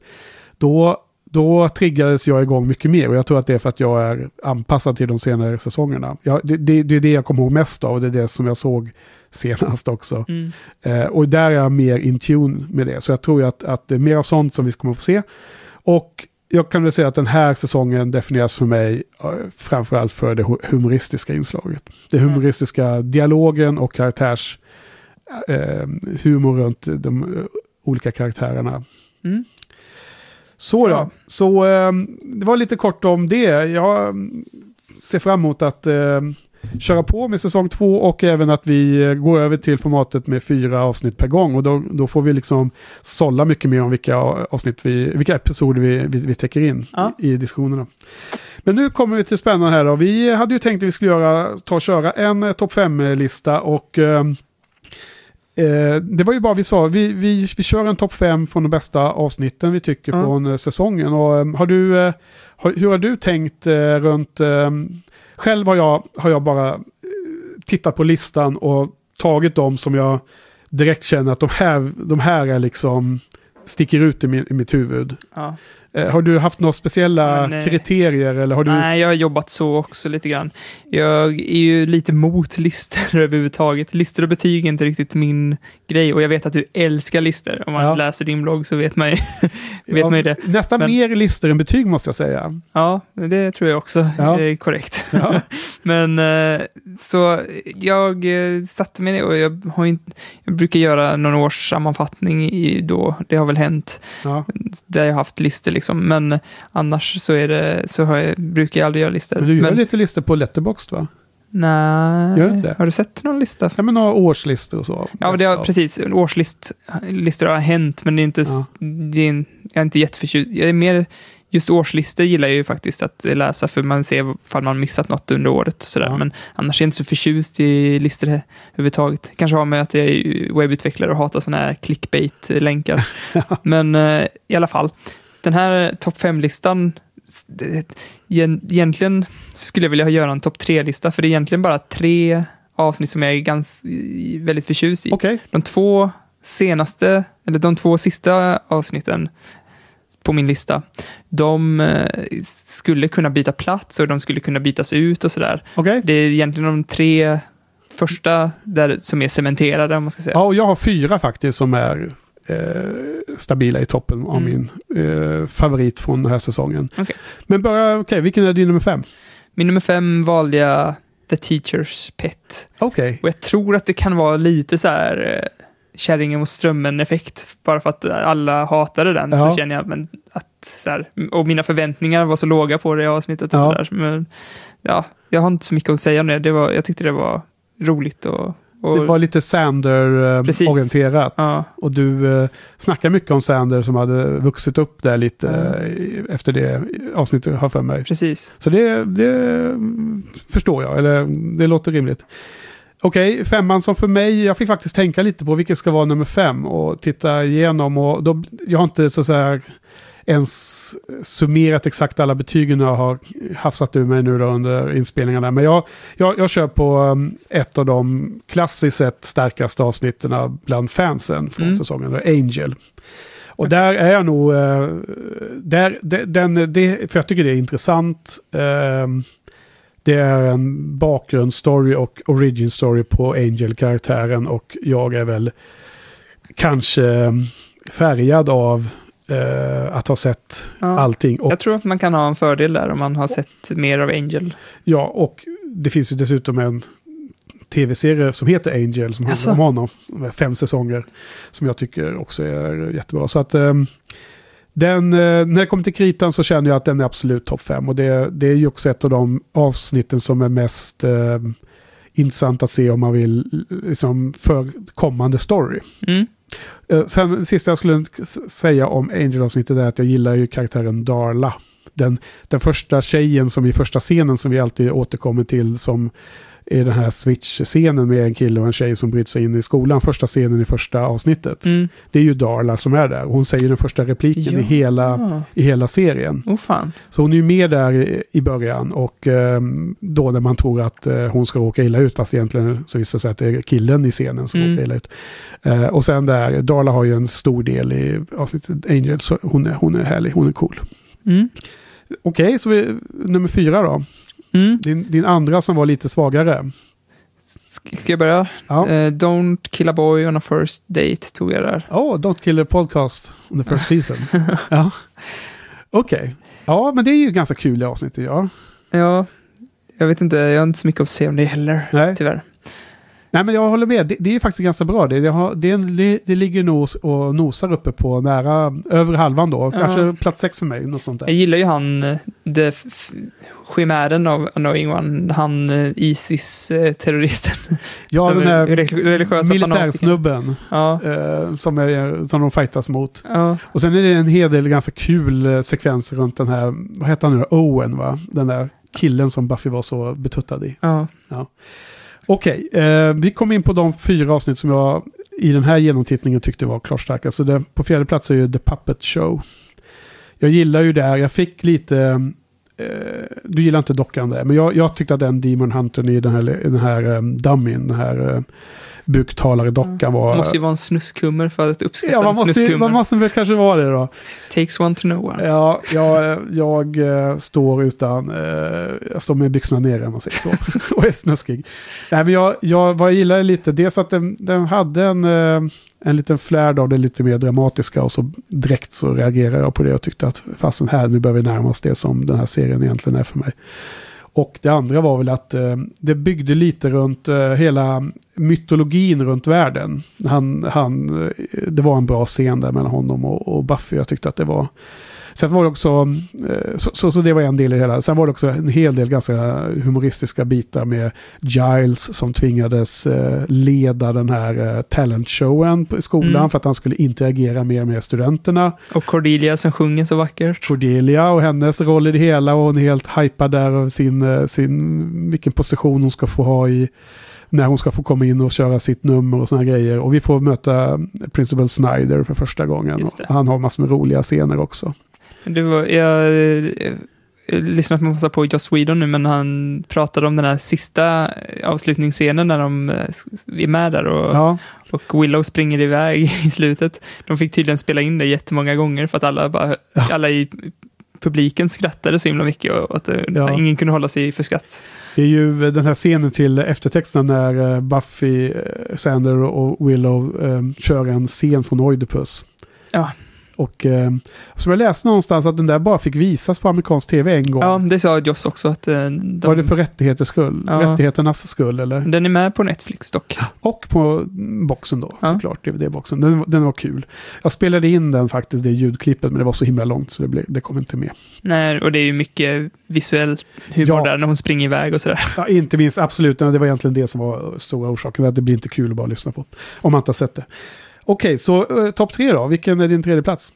Då, då triggades jag igång mycket mer och jag tror att det är för att jag är anpassad till de senare säsongerna. Jag, det, det, det är det jag kommer ihåg mest av och det är det som jag såg senast också. Mm. Eh, och där är jag mer in tune med det. Så jag tror att, att det är mer av sånt som vi kommer att få se. Och jag kan väl säga att den här säsongen definieras för mig eh, framförallt för det hu- humoristiska inslaget. Det humoristiska dialogen och karaktärs eh, humor runt de eh, olika karaktärerna. Mm. Så. Ja. Så eh, det var lite kort om det. Jag mm, ser fram emot att eh, köra på med säsong två och även att vi eh, går över till formatet med fyra avsnitt per gång. Och då, då får vi liksom sålla mycket mer om vilka avsnitt vi, vilka episoder vi, vi, vi täcker in Ja. i, i diskussionerna. Men nu kommer vi till spännande här då. Vi hade ju tänkt att vi skulle göra, ta och köra en eh, topp 5-lista och eh, Eh, det var ju bara vi sa, vi, vi, vi kör en topp fem från de bästa avsnitten vi tycker Ja. från eh, säsongen. Och, eh, har du, har, hur har du tänkt eh, runt... Eh, själv har jag, har jag bara eh, tittat på listan och tagit dem som jag direkt känner att de här, de här är liksom sticker ut i, min, i mitt huvud. Ja. Eh, har du haft några speciella Men, kriterier eller har du... Nej, jag har jobbat så också lite grann. Jag är ju lite mot listor överhuvudtaget. Listor och betyg är inte riktigt min grej och jag vet att du älskar listor. Om man Ja. läser din blogg så vet man ju, vet Ja, man ju det. Nästan Men- mer listor än betyg måste jag säga. Ja, det tror jag också Ja. är korrekt. Ja. Men eh, så jag eh, satte mig ner och jag, har inte, jag brukar göra någon års sammanfattning i då, det har väl hänt, där jag har haft listor liksom. Men annars så, är det, så har jag, brukar jag aldrig göra listor. Men du gör Men- lite listor på Letterboxd va? Nej, Gör du inte det? har du sett någon lista? Ja men några årslistor och så. Ja, det har, precis. Årslistor har hänt, men det är inte, Ja. det är, en- jag är inte jätteförtjust. Jag är mer, just årslistor gillar jag ju faktiskt att läsa, för man ser ifall man missat något under året. Och sådär. Ja. Men annars är jag inte så förtjust i listor överhuvudtaget. Kanske har med att jag är webbutvecklare och hatar sådana här clickbait-länkar. men eh, i alla fall, den här topp 5-listan, egentligen skulle jag vilja göra en topp 3-lista, för det är egentligen bara tre avsnitt som jag är ganska, väldigt förtjust i. Okej. De två senaste, eller de två sista avsnitten på min lista, de eh, skulle kunna byta plats och de skulle kunna bytas ut och sådär. Okej. Det är egentligen de tre första där, som är cementerade, om man ska säga. Ja, och jag har fyra faktiskt som är eh, stabila i toppen av Mm. min eh, favorit från den här säsongen. Okej. Men börja, okej, vilken är din nummer fem? Min nummer fem valde jag The Teacher's Pet. Okej. Och jag tror att det kan vara lite så här eh, kärringen mot strömmen-effekt. Bara för att alla hatade den Ja. så känner jag men, att så här, och mina förväntningar var så låga på det avsnittet. Och Ja. så där. Men ja, jag har inte så mycket att säga om det. det var, jag tyckte det var roligt och... och Det var lite. Sander-orienterat. ja, Och du eh, snackar mycket om Sander som hade vuxit upp där lite i- efter det avsnittet har för mig. precis. Så det, det mm, förstår jag, eller det låter rimligt. Okej, femman som för mig, jag fick faktiskt tänka lite på vilket ska vara nummer fem och titta igenom och då, jag har inte så att säga ens summerat exakt alla betygen jag har hafsat ur mig nu då under inspelningarna. Men jag, jag, jag kör på um, ett av de klassiskt sett starkaste avsnitten bland fansen från Mm. säsongen, Angel. Och där är jag nog, eh, där, de- den, det, för jag tycker det är intressant. ehm, det är en bakgrundsstory och origin story på Angel-karaktären och jag är väl kanske färgad av eh, att ha sett Ja. allting. Och, Jag tror att man kan ha en fördel där om man har sett mer av Angel. Ja, och det finns ju dessutom en tv-serie som heter Angel som handlar Jaså? om honom. Med fem säsonger. Som jag tycker också är jättebra. Så att ehm, den, eh, när det kommer till kritan så känner jag att den är absolut topp fem. Och det, det är ju också ett av de avsnitten som är mest eh, intressant att se om man vill liksom, för kommande story. Mm. Eh, sen det sista jag skulle säga om Angel-avsnittet är att jag gillar ju karaktären Darla. Den, den första tjejen som i första scenen som vi alltid återkommer till som är den här switch-scenen med en kille och en tjej som bryter sig in i skolan. Första scenen i första avsnittet. Mm. Det är ju Darla som är där. Hon säger den första repliken i, hela, i hela serien. Oh fan. Så hon är ju med där i, i början och ehm, då när man tror att eh, hon ska råka illa ut fast egentligen så visar det sig att det är killen i scenen som Mm. råkar illa ut. Eh, och sen där, Darla har ju en stor del i avsnittet Angel så hon är, hon är härlig, hon är cool. Mm. Okej, så vi, nummer fyra då. Mm. Din, din andra som var lite svagare. Ska jag börja? Ja. Eh, don't kill a boy on a first date tog jag där. Oh, Don't Kill a Podcast on the first season. ja. Okej. Ja, men det är ju ganska kul i avsnittet, ja. Ja, jag vet inte, jag har inte så mycket att säga om det heller, Nej. tyvärr. Nej, men jag håller med. Det, det är faktiskt ganska bra. Det, det, har, det, en- det, ligger nos och nosar uppe på nära, över halvan då. Ja. Kanske plats sex för mig, något sånt där. Jag gillar ju han, eh, det chimären av Annoying One, han eh, Isis-terroristen. Ja, som den är här militärsnubben Ja, eh, som, är, som de fightas mot. ja, Och sen är det en hel del ganska kul eh, sekvenser runt den här, vad heter han nu? Owen va? Den där killen som Buffy var så betuttad i. ja. Okej, eh, vi kom in på de fyra avsnitt som jag i den här genomtittningen tyckte var klart starkast. Så det, på fjärde plats är ju The Puppet Show. Jag gillar ju det här, jag fick lite... Eh, du gillar inte dockan där, men jag, jag tyckte att den Demon Huntern i den här, den här eh, um, dummyn, den här uh, buktalare dockan var... Det måste ju vara en snuskummer för att uppskatta Ja, man en måste, ju- snuskummer. man måste väl kanske vara det då. Takes one to know one. Ja, jag, jag eh, står utan, eh, jag står med byxorna nere om man säger så. och är snuskig. Nej, men jag, jag, vad jag gillar lite, dels att den, den hade en, eh, en liten flärd av det lite mer dramatiska och så direkt så reagerade jag på det och tyckte att fasen här, nu börjar vi närma oss det som den här serien egentligen är för mig. Och det andra var väl att eh, det byggde lite runt eh, hela mytologin runt världen. Han, han, eh, det var en bra scen där mellan honom och, och Buffy. Jag tyckte att det var... Sen var det också, eh, så, så, så det var en del i det hela. Sen var det också en hel del ganska humoristiska bitar med Giles som tvingades eh, leda den här eh, talentshowen på skolan Mm. för att han skulle interagera mer med studenterna. Och Cordelia som sjunger så vackert. Cordelia och hennes roll i det hela och hon är helt hypad där av sin, sin, vilken position hon ska få ha i när hon ska få komma in och köra sitt nummer och sådana grejer. Och vi får möta Principal Snyder för första gången. Han har massor med roliga scener också. Var, jag, jag, har lyssnat på massa på Joss Whedon nu, men han pratade om den här sista avslutningsscenen när de eh, är med där och, Ja, och Willow springer iväg i slutet. De fick tydligen spela in det jättemånga gånger för att alla, bara, Ja. alla i publiken skrattade så himla mycket och att Ja. ingen kunde hålla sig för skratt. det är ju den här scenen till eftertexten när eh, Buffy, eh, Sander och Willow eh, kör en scen från Oidipus. Ja. Och eh, som jag läste någonstans att den där bara fick visas på amerikansk tv en gång. Ja, det sa Joss också att eh, de, Var det för rättigheters skull? Ja. Rättigheternas skull eller? den är med på Netflix dock. Och på mm, boxen då, Ja. såklart. DVD-boxen. Den, den var kul. Jag spelade in den faktiskt, det ljudklippet, men det var så himla långt så det, blev, det kom inte med. Nej, och det är ju mycket visuell humor Ja. där när hon springer iväg och sådär. Ja, inte minst, absolut. Det var egentligen det som var stora orsaken. Att det blir inte kul att bara lyssna på. Om man inte har sett det. Okej, så eh, topp tre då. Vilken är din tredje plats?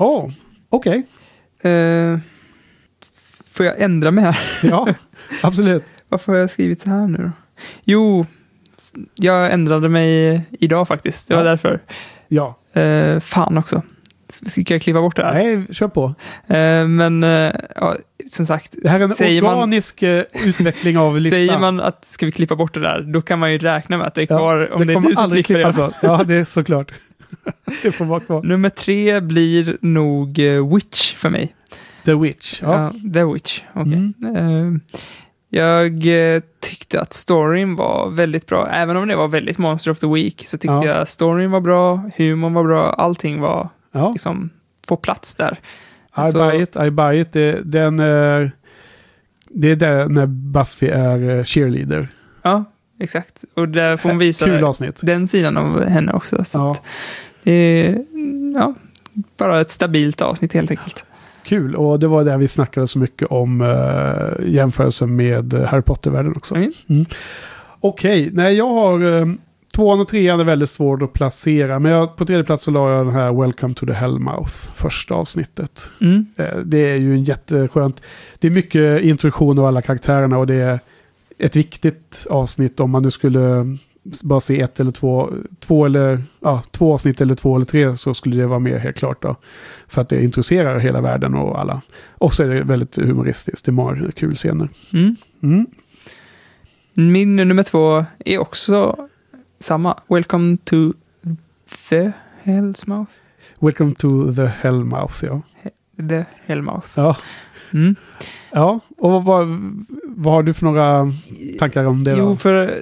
Ja, okej. Eh, får jag ändra mig här? Ja, absolut. Varför har jag skrivit så här nu då? Jo, jag ändrade mig idag faktiskt. Det var Ja. därför. Ja, Eh, fan också. Ska jag kliva bort det här? nej, kör på. Eh, men eh, ja, som sagt, Det här är en Säger man- organisk eh, utveckling av listan. säger man att ska vi klippa bort det där, då kan man ju räkna med att det är Ja, kvar. om det, är kommer du som klipper det. bort. Ja, det är såklart. det får vara kvar. Nummer tre blir nog Witch för mig. The Witch. Ja. Ja, The Witch. okej. Mm. Eh, jag tyckte att storyn var väldigt bra. Även om det var väldigt Monster of the Week så tyckte Ja. jag storyn var bra, humorn var bra, allting var ja. liksom på plats där. I Så- buy it, I buy it. Det, den är... Det är där när Buffy är eh, cheerleader. Ja, exakt. Och där får hon visa Kul avsnitt. den sidan av henne också. Så Ja, att det är ja, bara ett stabilt avsnitt helt enkelt. kul. Och det var där vi snackade så mycket om uh, jämförelsen med eh, Harry Potter-världen också. Mm. Okej, nej jag har... Uh, tvåan och trean är väldigt svårt att placera. Men jag, på tredje plats så la jag den här Welcome to the Hellmouth. Första avsnittet. Mm. Eh, Det är ju en jätteskönt... Det är mycket introduktion av alla karaktärerna och det är ett viktigt avsnitt om man nu skulle bara se ett eller två, två eller ja, två avsnitt eller två eller tre så skulle det vara med helt klart då. För att det introducerar hela världen och alla. Och så är det väldigt humoristiskt, det är många kul scener. Mm. Mm. Min nummer två är också samma. Welcome to the Hellsmouth. Welcome to the Hellmouth, ja. The Hellmouth. Ja, Mm. ja. och vad, vad, har du för några tankar om det då? Jo, för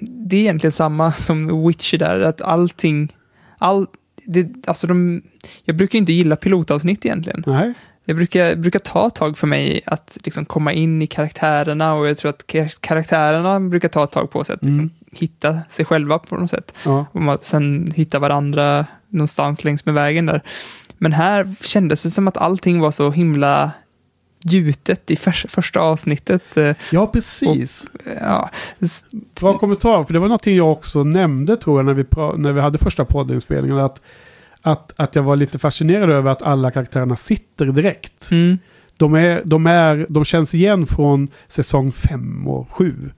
det är egentligen samma som Witcher där, att allting, all, det, alltså de, jag brukar inte gilla pilotavsnitt egentligen. Nej, Jag brukar, brukar ta ett tag för mig att liksom komma in i karaktärerna och jag tror att kar- karaktärerna brukar ta ett tag på sig att liksom Mm. Hitta sig själva på något sätt. ja. Och sen hitta varandra någonstans längs med vägen där. Men här kändes det som att allting var så himla gjutet i förs- första avsnittet. Eh, ja precis. Ja, s- Bra kommentar, för det var någonting jag också nämnde tror jag när vi, när vi hade första poddinspelningen. Att, att, att jag var lite fascinerad över att alla karaktärerna sitter direkt. mm, de, är, de, är, de känns igen från säsong 5 och 7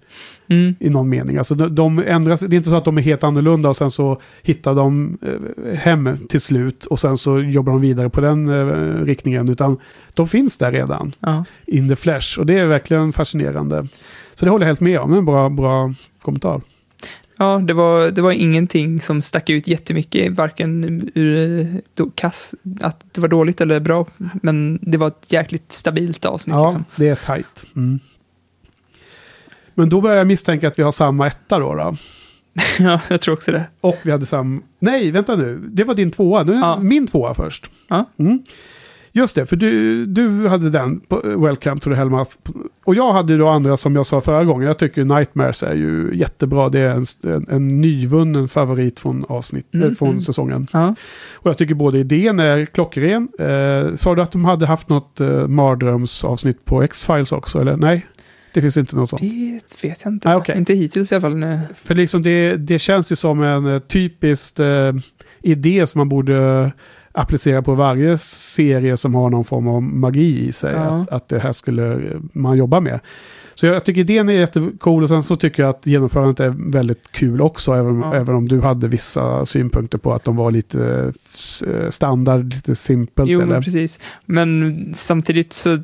Mm. i någon mening. Alltså de, de ändras, det är inte så att de är helt annorlunda och sen så hittar de eh, hem till slut och sen så jobbar de vidare på den eh, riktningen. Utan de finns där redan, Ja. in the flesh. Och det är verkligen fascinerande. Så det håller jag helt med om, en bra, bra kommentar. Ja, det var, det var ingenting som stack ut jättemycket, varken ur eh, då, kass, att det var dåligt eller bra, men det var ett jäkligt stabilt avsnitt. Ja, Liksom. det är tajt. Mm. Men då börjar jag misstänka att vi har samma etta då. då. ja, jag tror också det. Och vi hade samma... Nej, vänta nu. Det var din tvåa. Nu Ja. min tvåa först. Ja. Mm. Just det, för du, du hade den, på Welcome to the Hellmouth. Och jag hade då andra som jag sa förra gången. Jag tycker Nightmares är ju jättebra. Det är en, en, en nyvunnen favorit från, avsnitt, Mm, eh, från mm. säsongen. Ja. Och jag tycker både idén är klockren. Eh, sa du att de hade haft något eh, mardrömsavsnitt på X-Files också? Eller nej? Det finns inte något sånt. Det vet jag inte. Ah, okej. Inte hittills i alla fall. Nej. För liksom det, det känns ju som en eh, typisk eh, idé som man borde applicera på varje serie som har någon form av magi i sig. Ja. Att, att det här skulle eh, man jobba med. Så jag tycker idén är jättecool och sen så tycker jag att genomförandet är väldigt kul också. Även, Ja. även om du hade vissa synpunkter på att de var lite eh, standard, lite simpelt. Jo, eller? men precis. Men samtidigt så,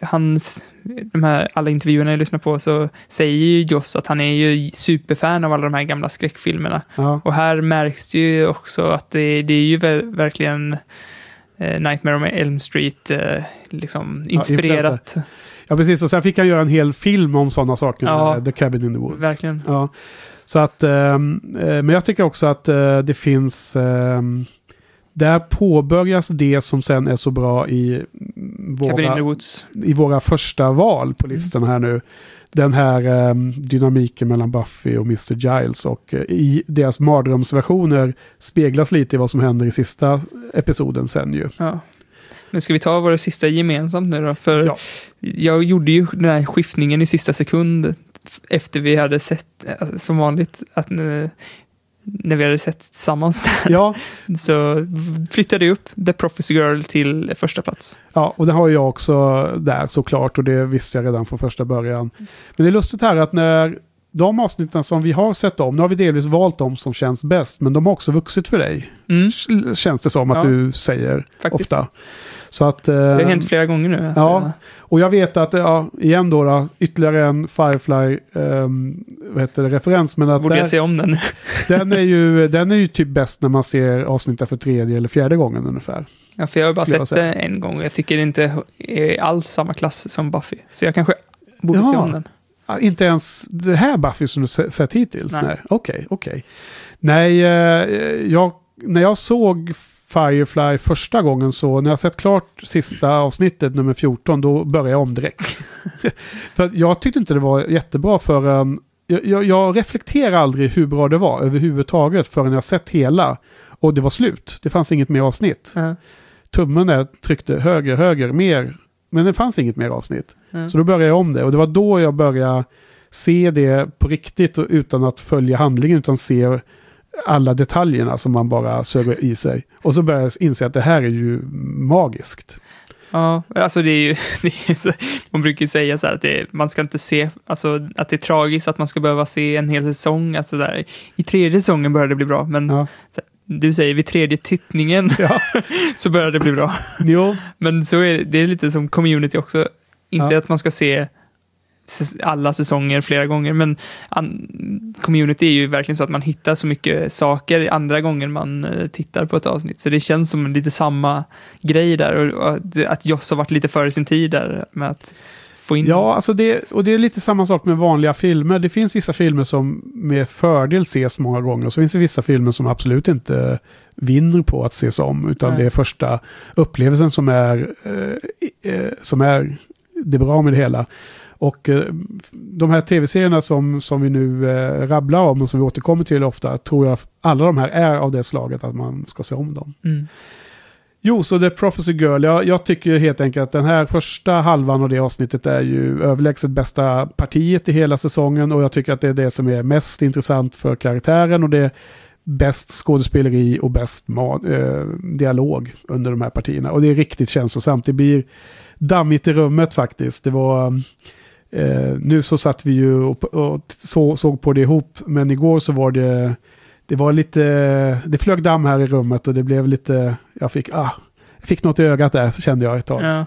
hans, de här alla intervjuerna jag lyssnar på, så säger ju Joss att han är ju superfan av alla de här gamla skräckfilmerna. Ja. Och här märks det ju också att det, det är ju ver- verkligen eh, Nightmare on Elm Street, eh, liksom inspirerat. ja, precis. Och sen fick han göra en hel film om sådana saker. Ja. eh, The Cabin in the Woods. Verkligen. Ja. Så att, ehm, eh, men jag tycker också att eh, det finns, ehm, där påbörjas det som sen är så bra i våra, i våra första val på listan här nu. Den här ehm, dynamiken mellan Buffy och Mr. Giles och i deras mardrömsversioner speglas lite i vad som händer i sista episoden sen ju. Ja. Men ska vi ta våra sista gemensamt nu då? För Ja. Jag gjorde ju den här skiftningen i sista sekund efter vi hade sett, eh, som vanligt, att eh, när vi hade sett tillsammans där, Ja, så flyttade jag upp The Prophecy Girl till första plats. Ja, och det har jag också där såklart och det visste jag redan från första början. Men det är lustigt här att när de avsnitten som vi har sett om, nu har vi delvis valt de som känns bäst, men de har också vuxit för dig. Mm, Känns det som att Ja. du säger faktiskt. ofta. Så att, eh, Det har hänt flera gånger nu. Att, Ja. och jag vet att, ja, igen då, då ytterligare en Firefly, ehm, vad heter det, referens, men att borde där, jag se om den? den, är ju, den är ju typ bäst när man ser avsnittet för tredje eller fjärde gången ungefär. Ja, för jag har bara sett den en gång och jag tycker det inte är alls samma klass som Buffy. Så jag kanske borde se Ja. om den. Inte ens det här Buffy som du se- sett hittills? Nej. Nej. Okej, okej. Nej, eh, jag, när jag såg Firefly första gången så, när jag sett klart sista avsnittet, nummer 14, då började jag om direkt. för jag tyckte inte det var jättebra förrän... Jag, jag, jag reflekterar aldrig hur bra det var överhuvudtaget förrän jag sett hela. Och det var slut. Det fanns inget mer avsnitt. Ja. Tummen där tryckte höger, höger, mer. Men det fanns inget mer avsnitt. Ja. Så då började jag om det och det var då jag började se det på riktigt utan att följa handlingen utan se alla detaljerna som man bara söger i sig. Och så började jag inse att det här är ju magiskt. Ja, alltså det är ju, det är, man brukar ju säga så här att det, man ska inte se, alltså att det är tragiskt att man ska behöva se en hel säsong, alltså där. I tredje säsongen börjar det bli bra, men Ja. så, du säger vid tredje tittningen Ja. så börjar det bli bra. Jo, Men så är det, det är lite som community också, inte Ja. att man ska se alla säsonger flera gånger, men community är ju verkligen så att man hittar så mycket saker andra gånger man eh, tittar på ett avsnitt. Så det känns som lite samma grej där och, och att- att Joss har varit lite före sin tid där med att få in... ja alltså det, och det är lite samma sak med vanliga filmer. Det finns vissa filmer som med fördel ses många gånger och så finns det vissa filmer som absolut inte vinner på att ses om. Utan Nej. det är första upplevelsen som är, eh, eh, som är det bra med det hela. Och eh, de här tv-serierna som, som vi nu eh, rabblar om och som vi återkommer till ofta, tror jag alla de här är av det slaget att man ska se om dem. Mm. Jo, så The Prophecy Girl, jag, jag tycker helt enkelt att den här första halvan av det avsnittet är ju överlägset bästa partiet i hela säsongen och jag tycker att det är det som är mest intressant för karaktären och det bäst skådespeleri och bäst eh, dialog under de här partierna. Och det är riktigt känslosamt. Det blir dammigt i rummet faktiskt. Det var... Eh, nu så satt vi ju och, och så, såg på det ihop, men igår så var det... Det var lite... Det flög damm här i rummet och det blev lite... Jag fick... Ah, jag fick något i ögat där, så kände jag ett tag. Ja.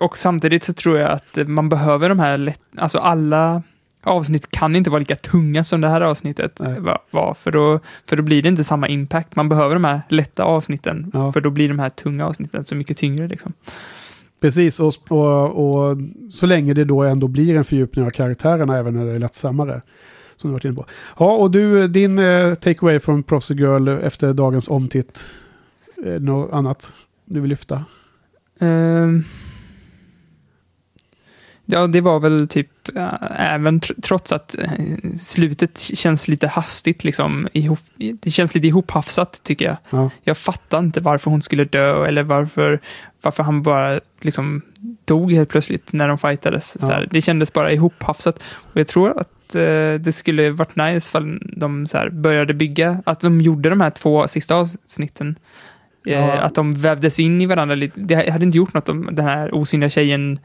Och samtidigt så tror jag att man behöver de här lätt, alltså alla avsnitt kan inte vara lika tunga som det här avsnittet Nej. va- var, för då, för då blir det inte samma impact. Man behöver de här lätta avsnitten, Ja. för då blir de här tunga avsnitten så mycket tyngre liksom. Precis, och, och, och så länge det då ändå blir en fördjupning av karaktärerna även när det är lättsammare. Som du varit inne på. Ja, och du, din eh, takeaway från Prophecy Girl efter dagens omtitt. Eh, något annat du vill lyfta? Ehm. ja, det var väl typ, äh, även tr- trots att eh, slutet känns lite hastigt, liksom, ihop, det känns lite ihophafsat tycker jag. Ja. Jag fattar inte varför hon skulle dö eller varför, varför han bara liksom dog helt plötsligt när de fightades. Ja. Så här, det kändes bara ihophafsat. Och jag tror att eh, det skulle varit nice ifall de så här, började bygga, att de gjorde de här två sista avsnitten. Eh, Ja. Att de vävdes in i varandra lite. Det hade inte gjort något om den här osynliga tjejen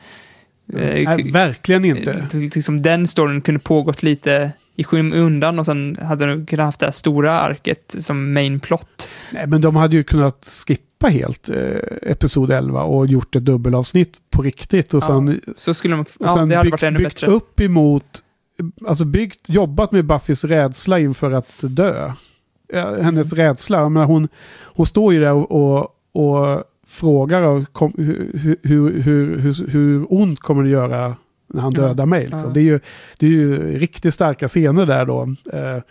eh, Nej, verkligen inte. eh, liksom den storyn kunde pågått lite i skymundan och sen hade de kunnat haft det här stora arket som main plot. Nej, men de hade ju kunnat skippa helt eh, Episod 11 och gjort ett dubbelavsnitt på riktigt. Och Ja, sen, Så skulle de, och ja, sen det hade varit ännu byggt bättre. upp emot, alltså byggt, jobbat med Buffys rädsla inför att dö. Hennes rädsla, jag menar, hon, hon står ju där och, och, och frågar och kom, hur, hur, hur, hur, hur ont kommer det göra när han dödar mig. Liksom. ja. Det, är ju, det är ju riktigt starka scener där då. Eh,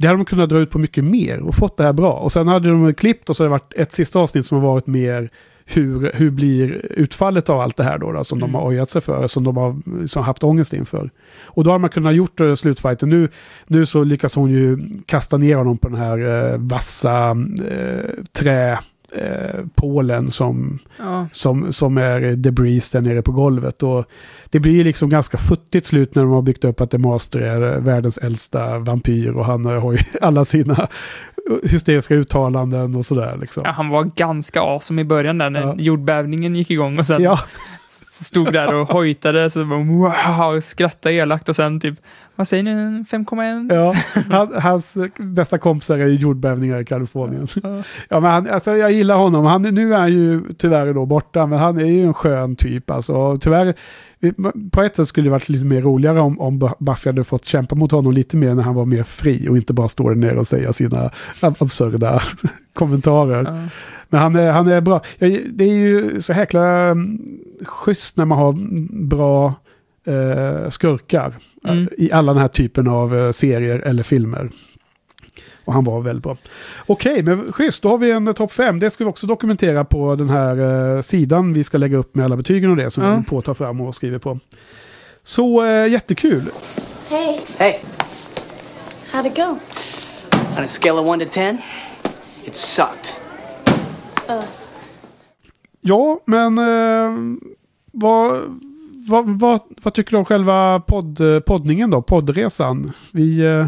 det hade de kunnat dra ut på mycket mer och fått det här bra. Och sen hade de klippt och så hade det varit ett sista avsnitt som har varit mer hur, hur blir utfallet av allt det här då, då som de Mm. har ojat sig för, som de har som haft ångest inför. Och då har man kunnat gjort uh, slutfighten. Nu, nu så lyckas hon ju kasta ner honom på den här eh, vassa uh, trä eh, pålen som, Ja. som, som är debris där nere på golvet. Och det blir liksom ganska futtigt slut när de har byggt upp att The Master är världens äldsta vampyr och han har ju alla sina hysteriska uttalanden och sådär. Liksom. Ja, han var ganska awesome i början där när Ja. jordbävningen gick igång och sen Ja, stod där och hojtade så bara, wow, skrattade elakt och sen typ, vad säger ni, 5,1? ja. Han, hans bästa kompisar är ju jordbävningar i Kalifornien. Ja. Ja, men han, alltså, jag gillar honom. Han, nu är han ju tyvärr då borta, men han är ju en skön typ. Alltså, tyvärr, på ett sätt skulle det varit lite mer roligare om, om Buffy hade fått kämpa mot honom lite mer när han var mer fri och inte bara stå där nere och säga sina ab- absurda kommentarer. Ja. Men han är, han är bra. Det är ju så jäkla mm, schysst när man har bra eh, skurkar Mm. i alla den här typen av eh, serier eller filmer. Och han var väldigt bra. Okej, men schysst. Då har vi en eh, topp fem. Det ska vi också dokumentera på den här eh, sidan vi ska lägga upp med alla betygen och det som Ja. vi på att ta fram och skriver på. Så eh, jättekul. Hey, Hey, how'd it go? on a scale of 1 to 10, it sucked. Ja, men eh, vad, vad, vad, vad tycker du om själva podd, poddningen då? Poddresan? Vi eh,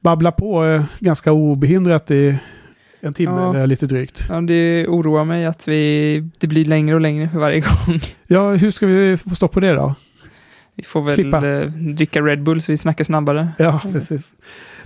babblar på eh, ganska obehindrat i en timme Ja. eller lite drygt. Ja, det oroar mig att vi, det blir längre och längre för varje gång. Ja, hur ska vi få stopp på det då? Vi får väl Klippa. eh, dricka Red Bull så vi snackar snabbare. Ja, precis.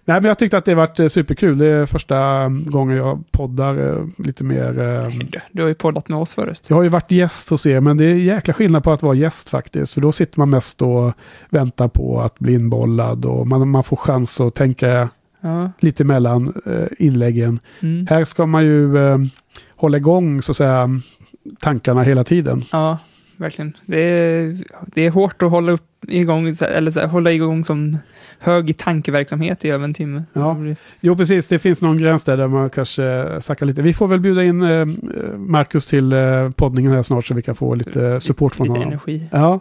Nej, men jag tyckte att det varit eh, superkul. Det är första gången jag poddar eh, lite mer. eh, Du, har ju poddat med oss förut. Jag har ju varit gäst hos er, men det är jäkla skillnad på att vara gäst faktiskt. För då sitter man mest och väntar på att bli inbollad och man, man får chans att tänka Ja. lite mellan inläggen. Mm. Här ska man ju hålla igång så att säga tankarna hela tiden. Ja, verkligen. Det är, det är hårt att hålla upp igång, eller så här, hålla igång som hög tankeverksamhet i över en timme. Ja. Jo, precis. Det finns någon gräns där, där man kanske sackar lite. Vi får väl bjuda in eh, Marcus till eh, poddningen här snart så vi kan få lite support från Lite honom. energi. Ja.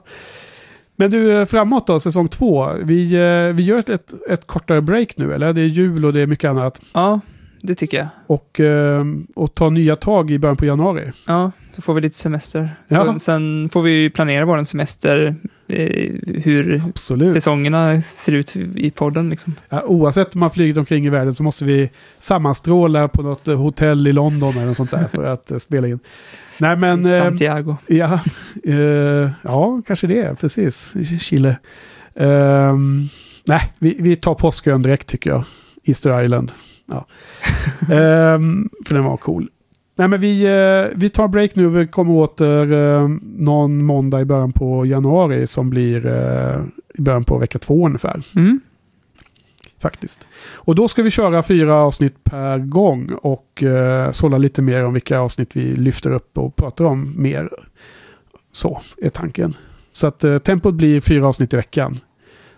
Men du, eh, framåt då, säsong två. Vi, eh, vi gör ett, ett, ett kortare break nu, eller? Det är jul och det är mycket annat. Ja, det tycker jag. Och, eh, och ta nya tag i början på januari. Ja, så får vi lite semester. Så Ja. Sen får vi ju planera vår semester eh, hur Absolut. säsongerna ser ut i podden. Liksom. Ja, oavsett om man flyger omkring i världen så måste vi sammanstråla på något hotell i London eller sånt där för att eh, spela in. Nej men... Eh, Santiago. Ja, eh, ja, kanske det. Precis. Chile. Ehm, nej, vi, vi tar påskön direkt tycker jag. Easter Island. Ja. Ehm, för den var cool. Nej, men vi, eh, vi tar break nu. Vi kommer åter eh, någon måndag i början på januari som blir eh, i början på vecka två ungefär. Mm. Faktiskt. Och då ska vi köra fyra avsnitt per gång och eh, sålla lite mer om vilka avsnitt vi lyfter upp och pratar om mer. Så är tanken. Så att eh, tempot blir fyra avsnitt i veckan.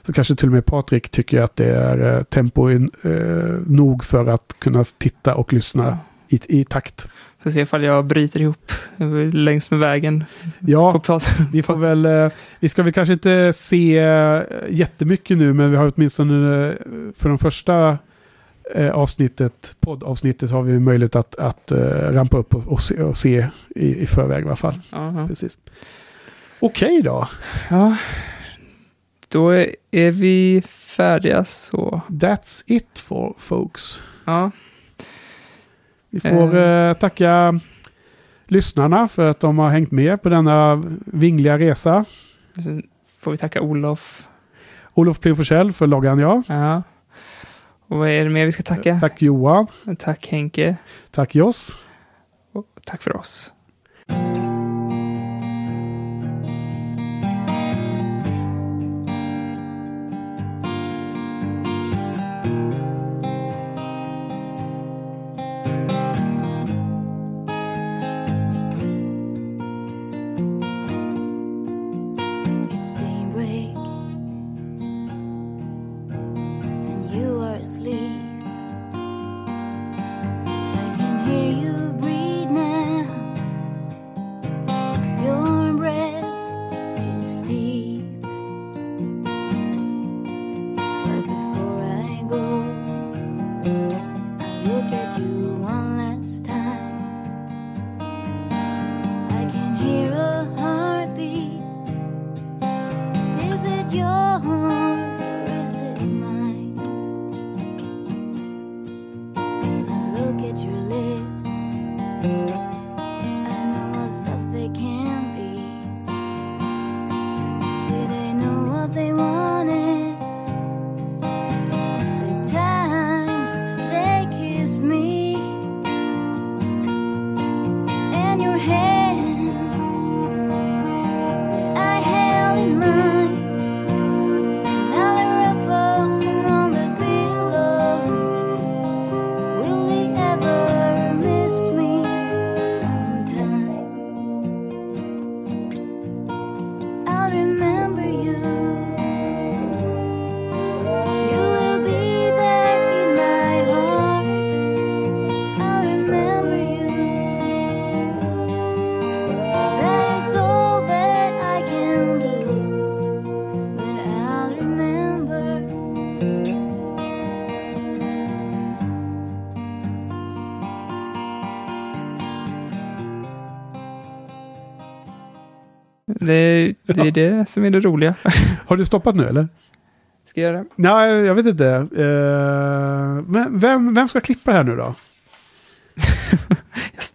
Så kanske till och med Patrik tycker att det är eh, tempo eh, nog för att kunna titta och lyssna i, i takt. Får se ifall jag bryter ihop längs med vägen. Ja, vi får väl, eh, vi ska väl kanske inte se eh, jättemycket nu, men vi har åtminstone eh, för de första avsnittet, poddavsnittet har vi möjlighet att, att rampa upp och, och, se, och se i, i förväg i alla fall. Aha. Precis. Okej då, Ja, då är vi färdiga så. that's it for folks. Ja, Vi får eh, tacka lyssnarna för att de har hängt med på denna vingliga resa. så får vi tacka Olof. Olof P. Forsell för loggan ja. Ja. Och vad är det mer vi ska tacka? Tack Johan. Tack Henke. Tack Joss. Och tack för oss. Det, är det som är det roliga. Har du stoppat nu eller? Ska jag göra det? Nej, jag vet inte. Men vem, vem ska klippa det här nu då?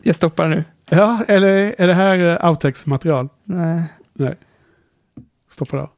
Jag, stoppar nu. Ja, eller är det här outtakes-material? Nej. Nej. Stoppa då.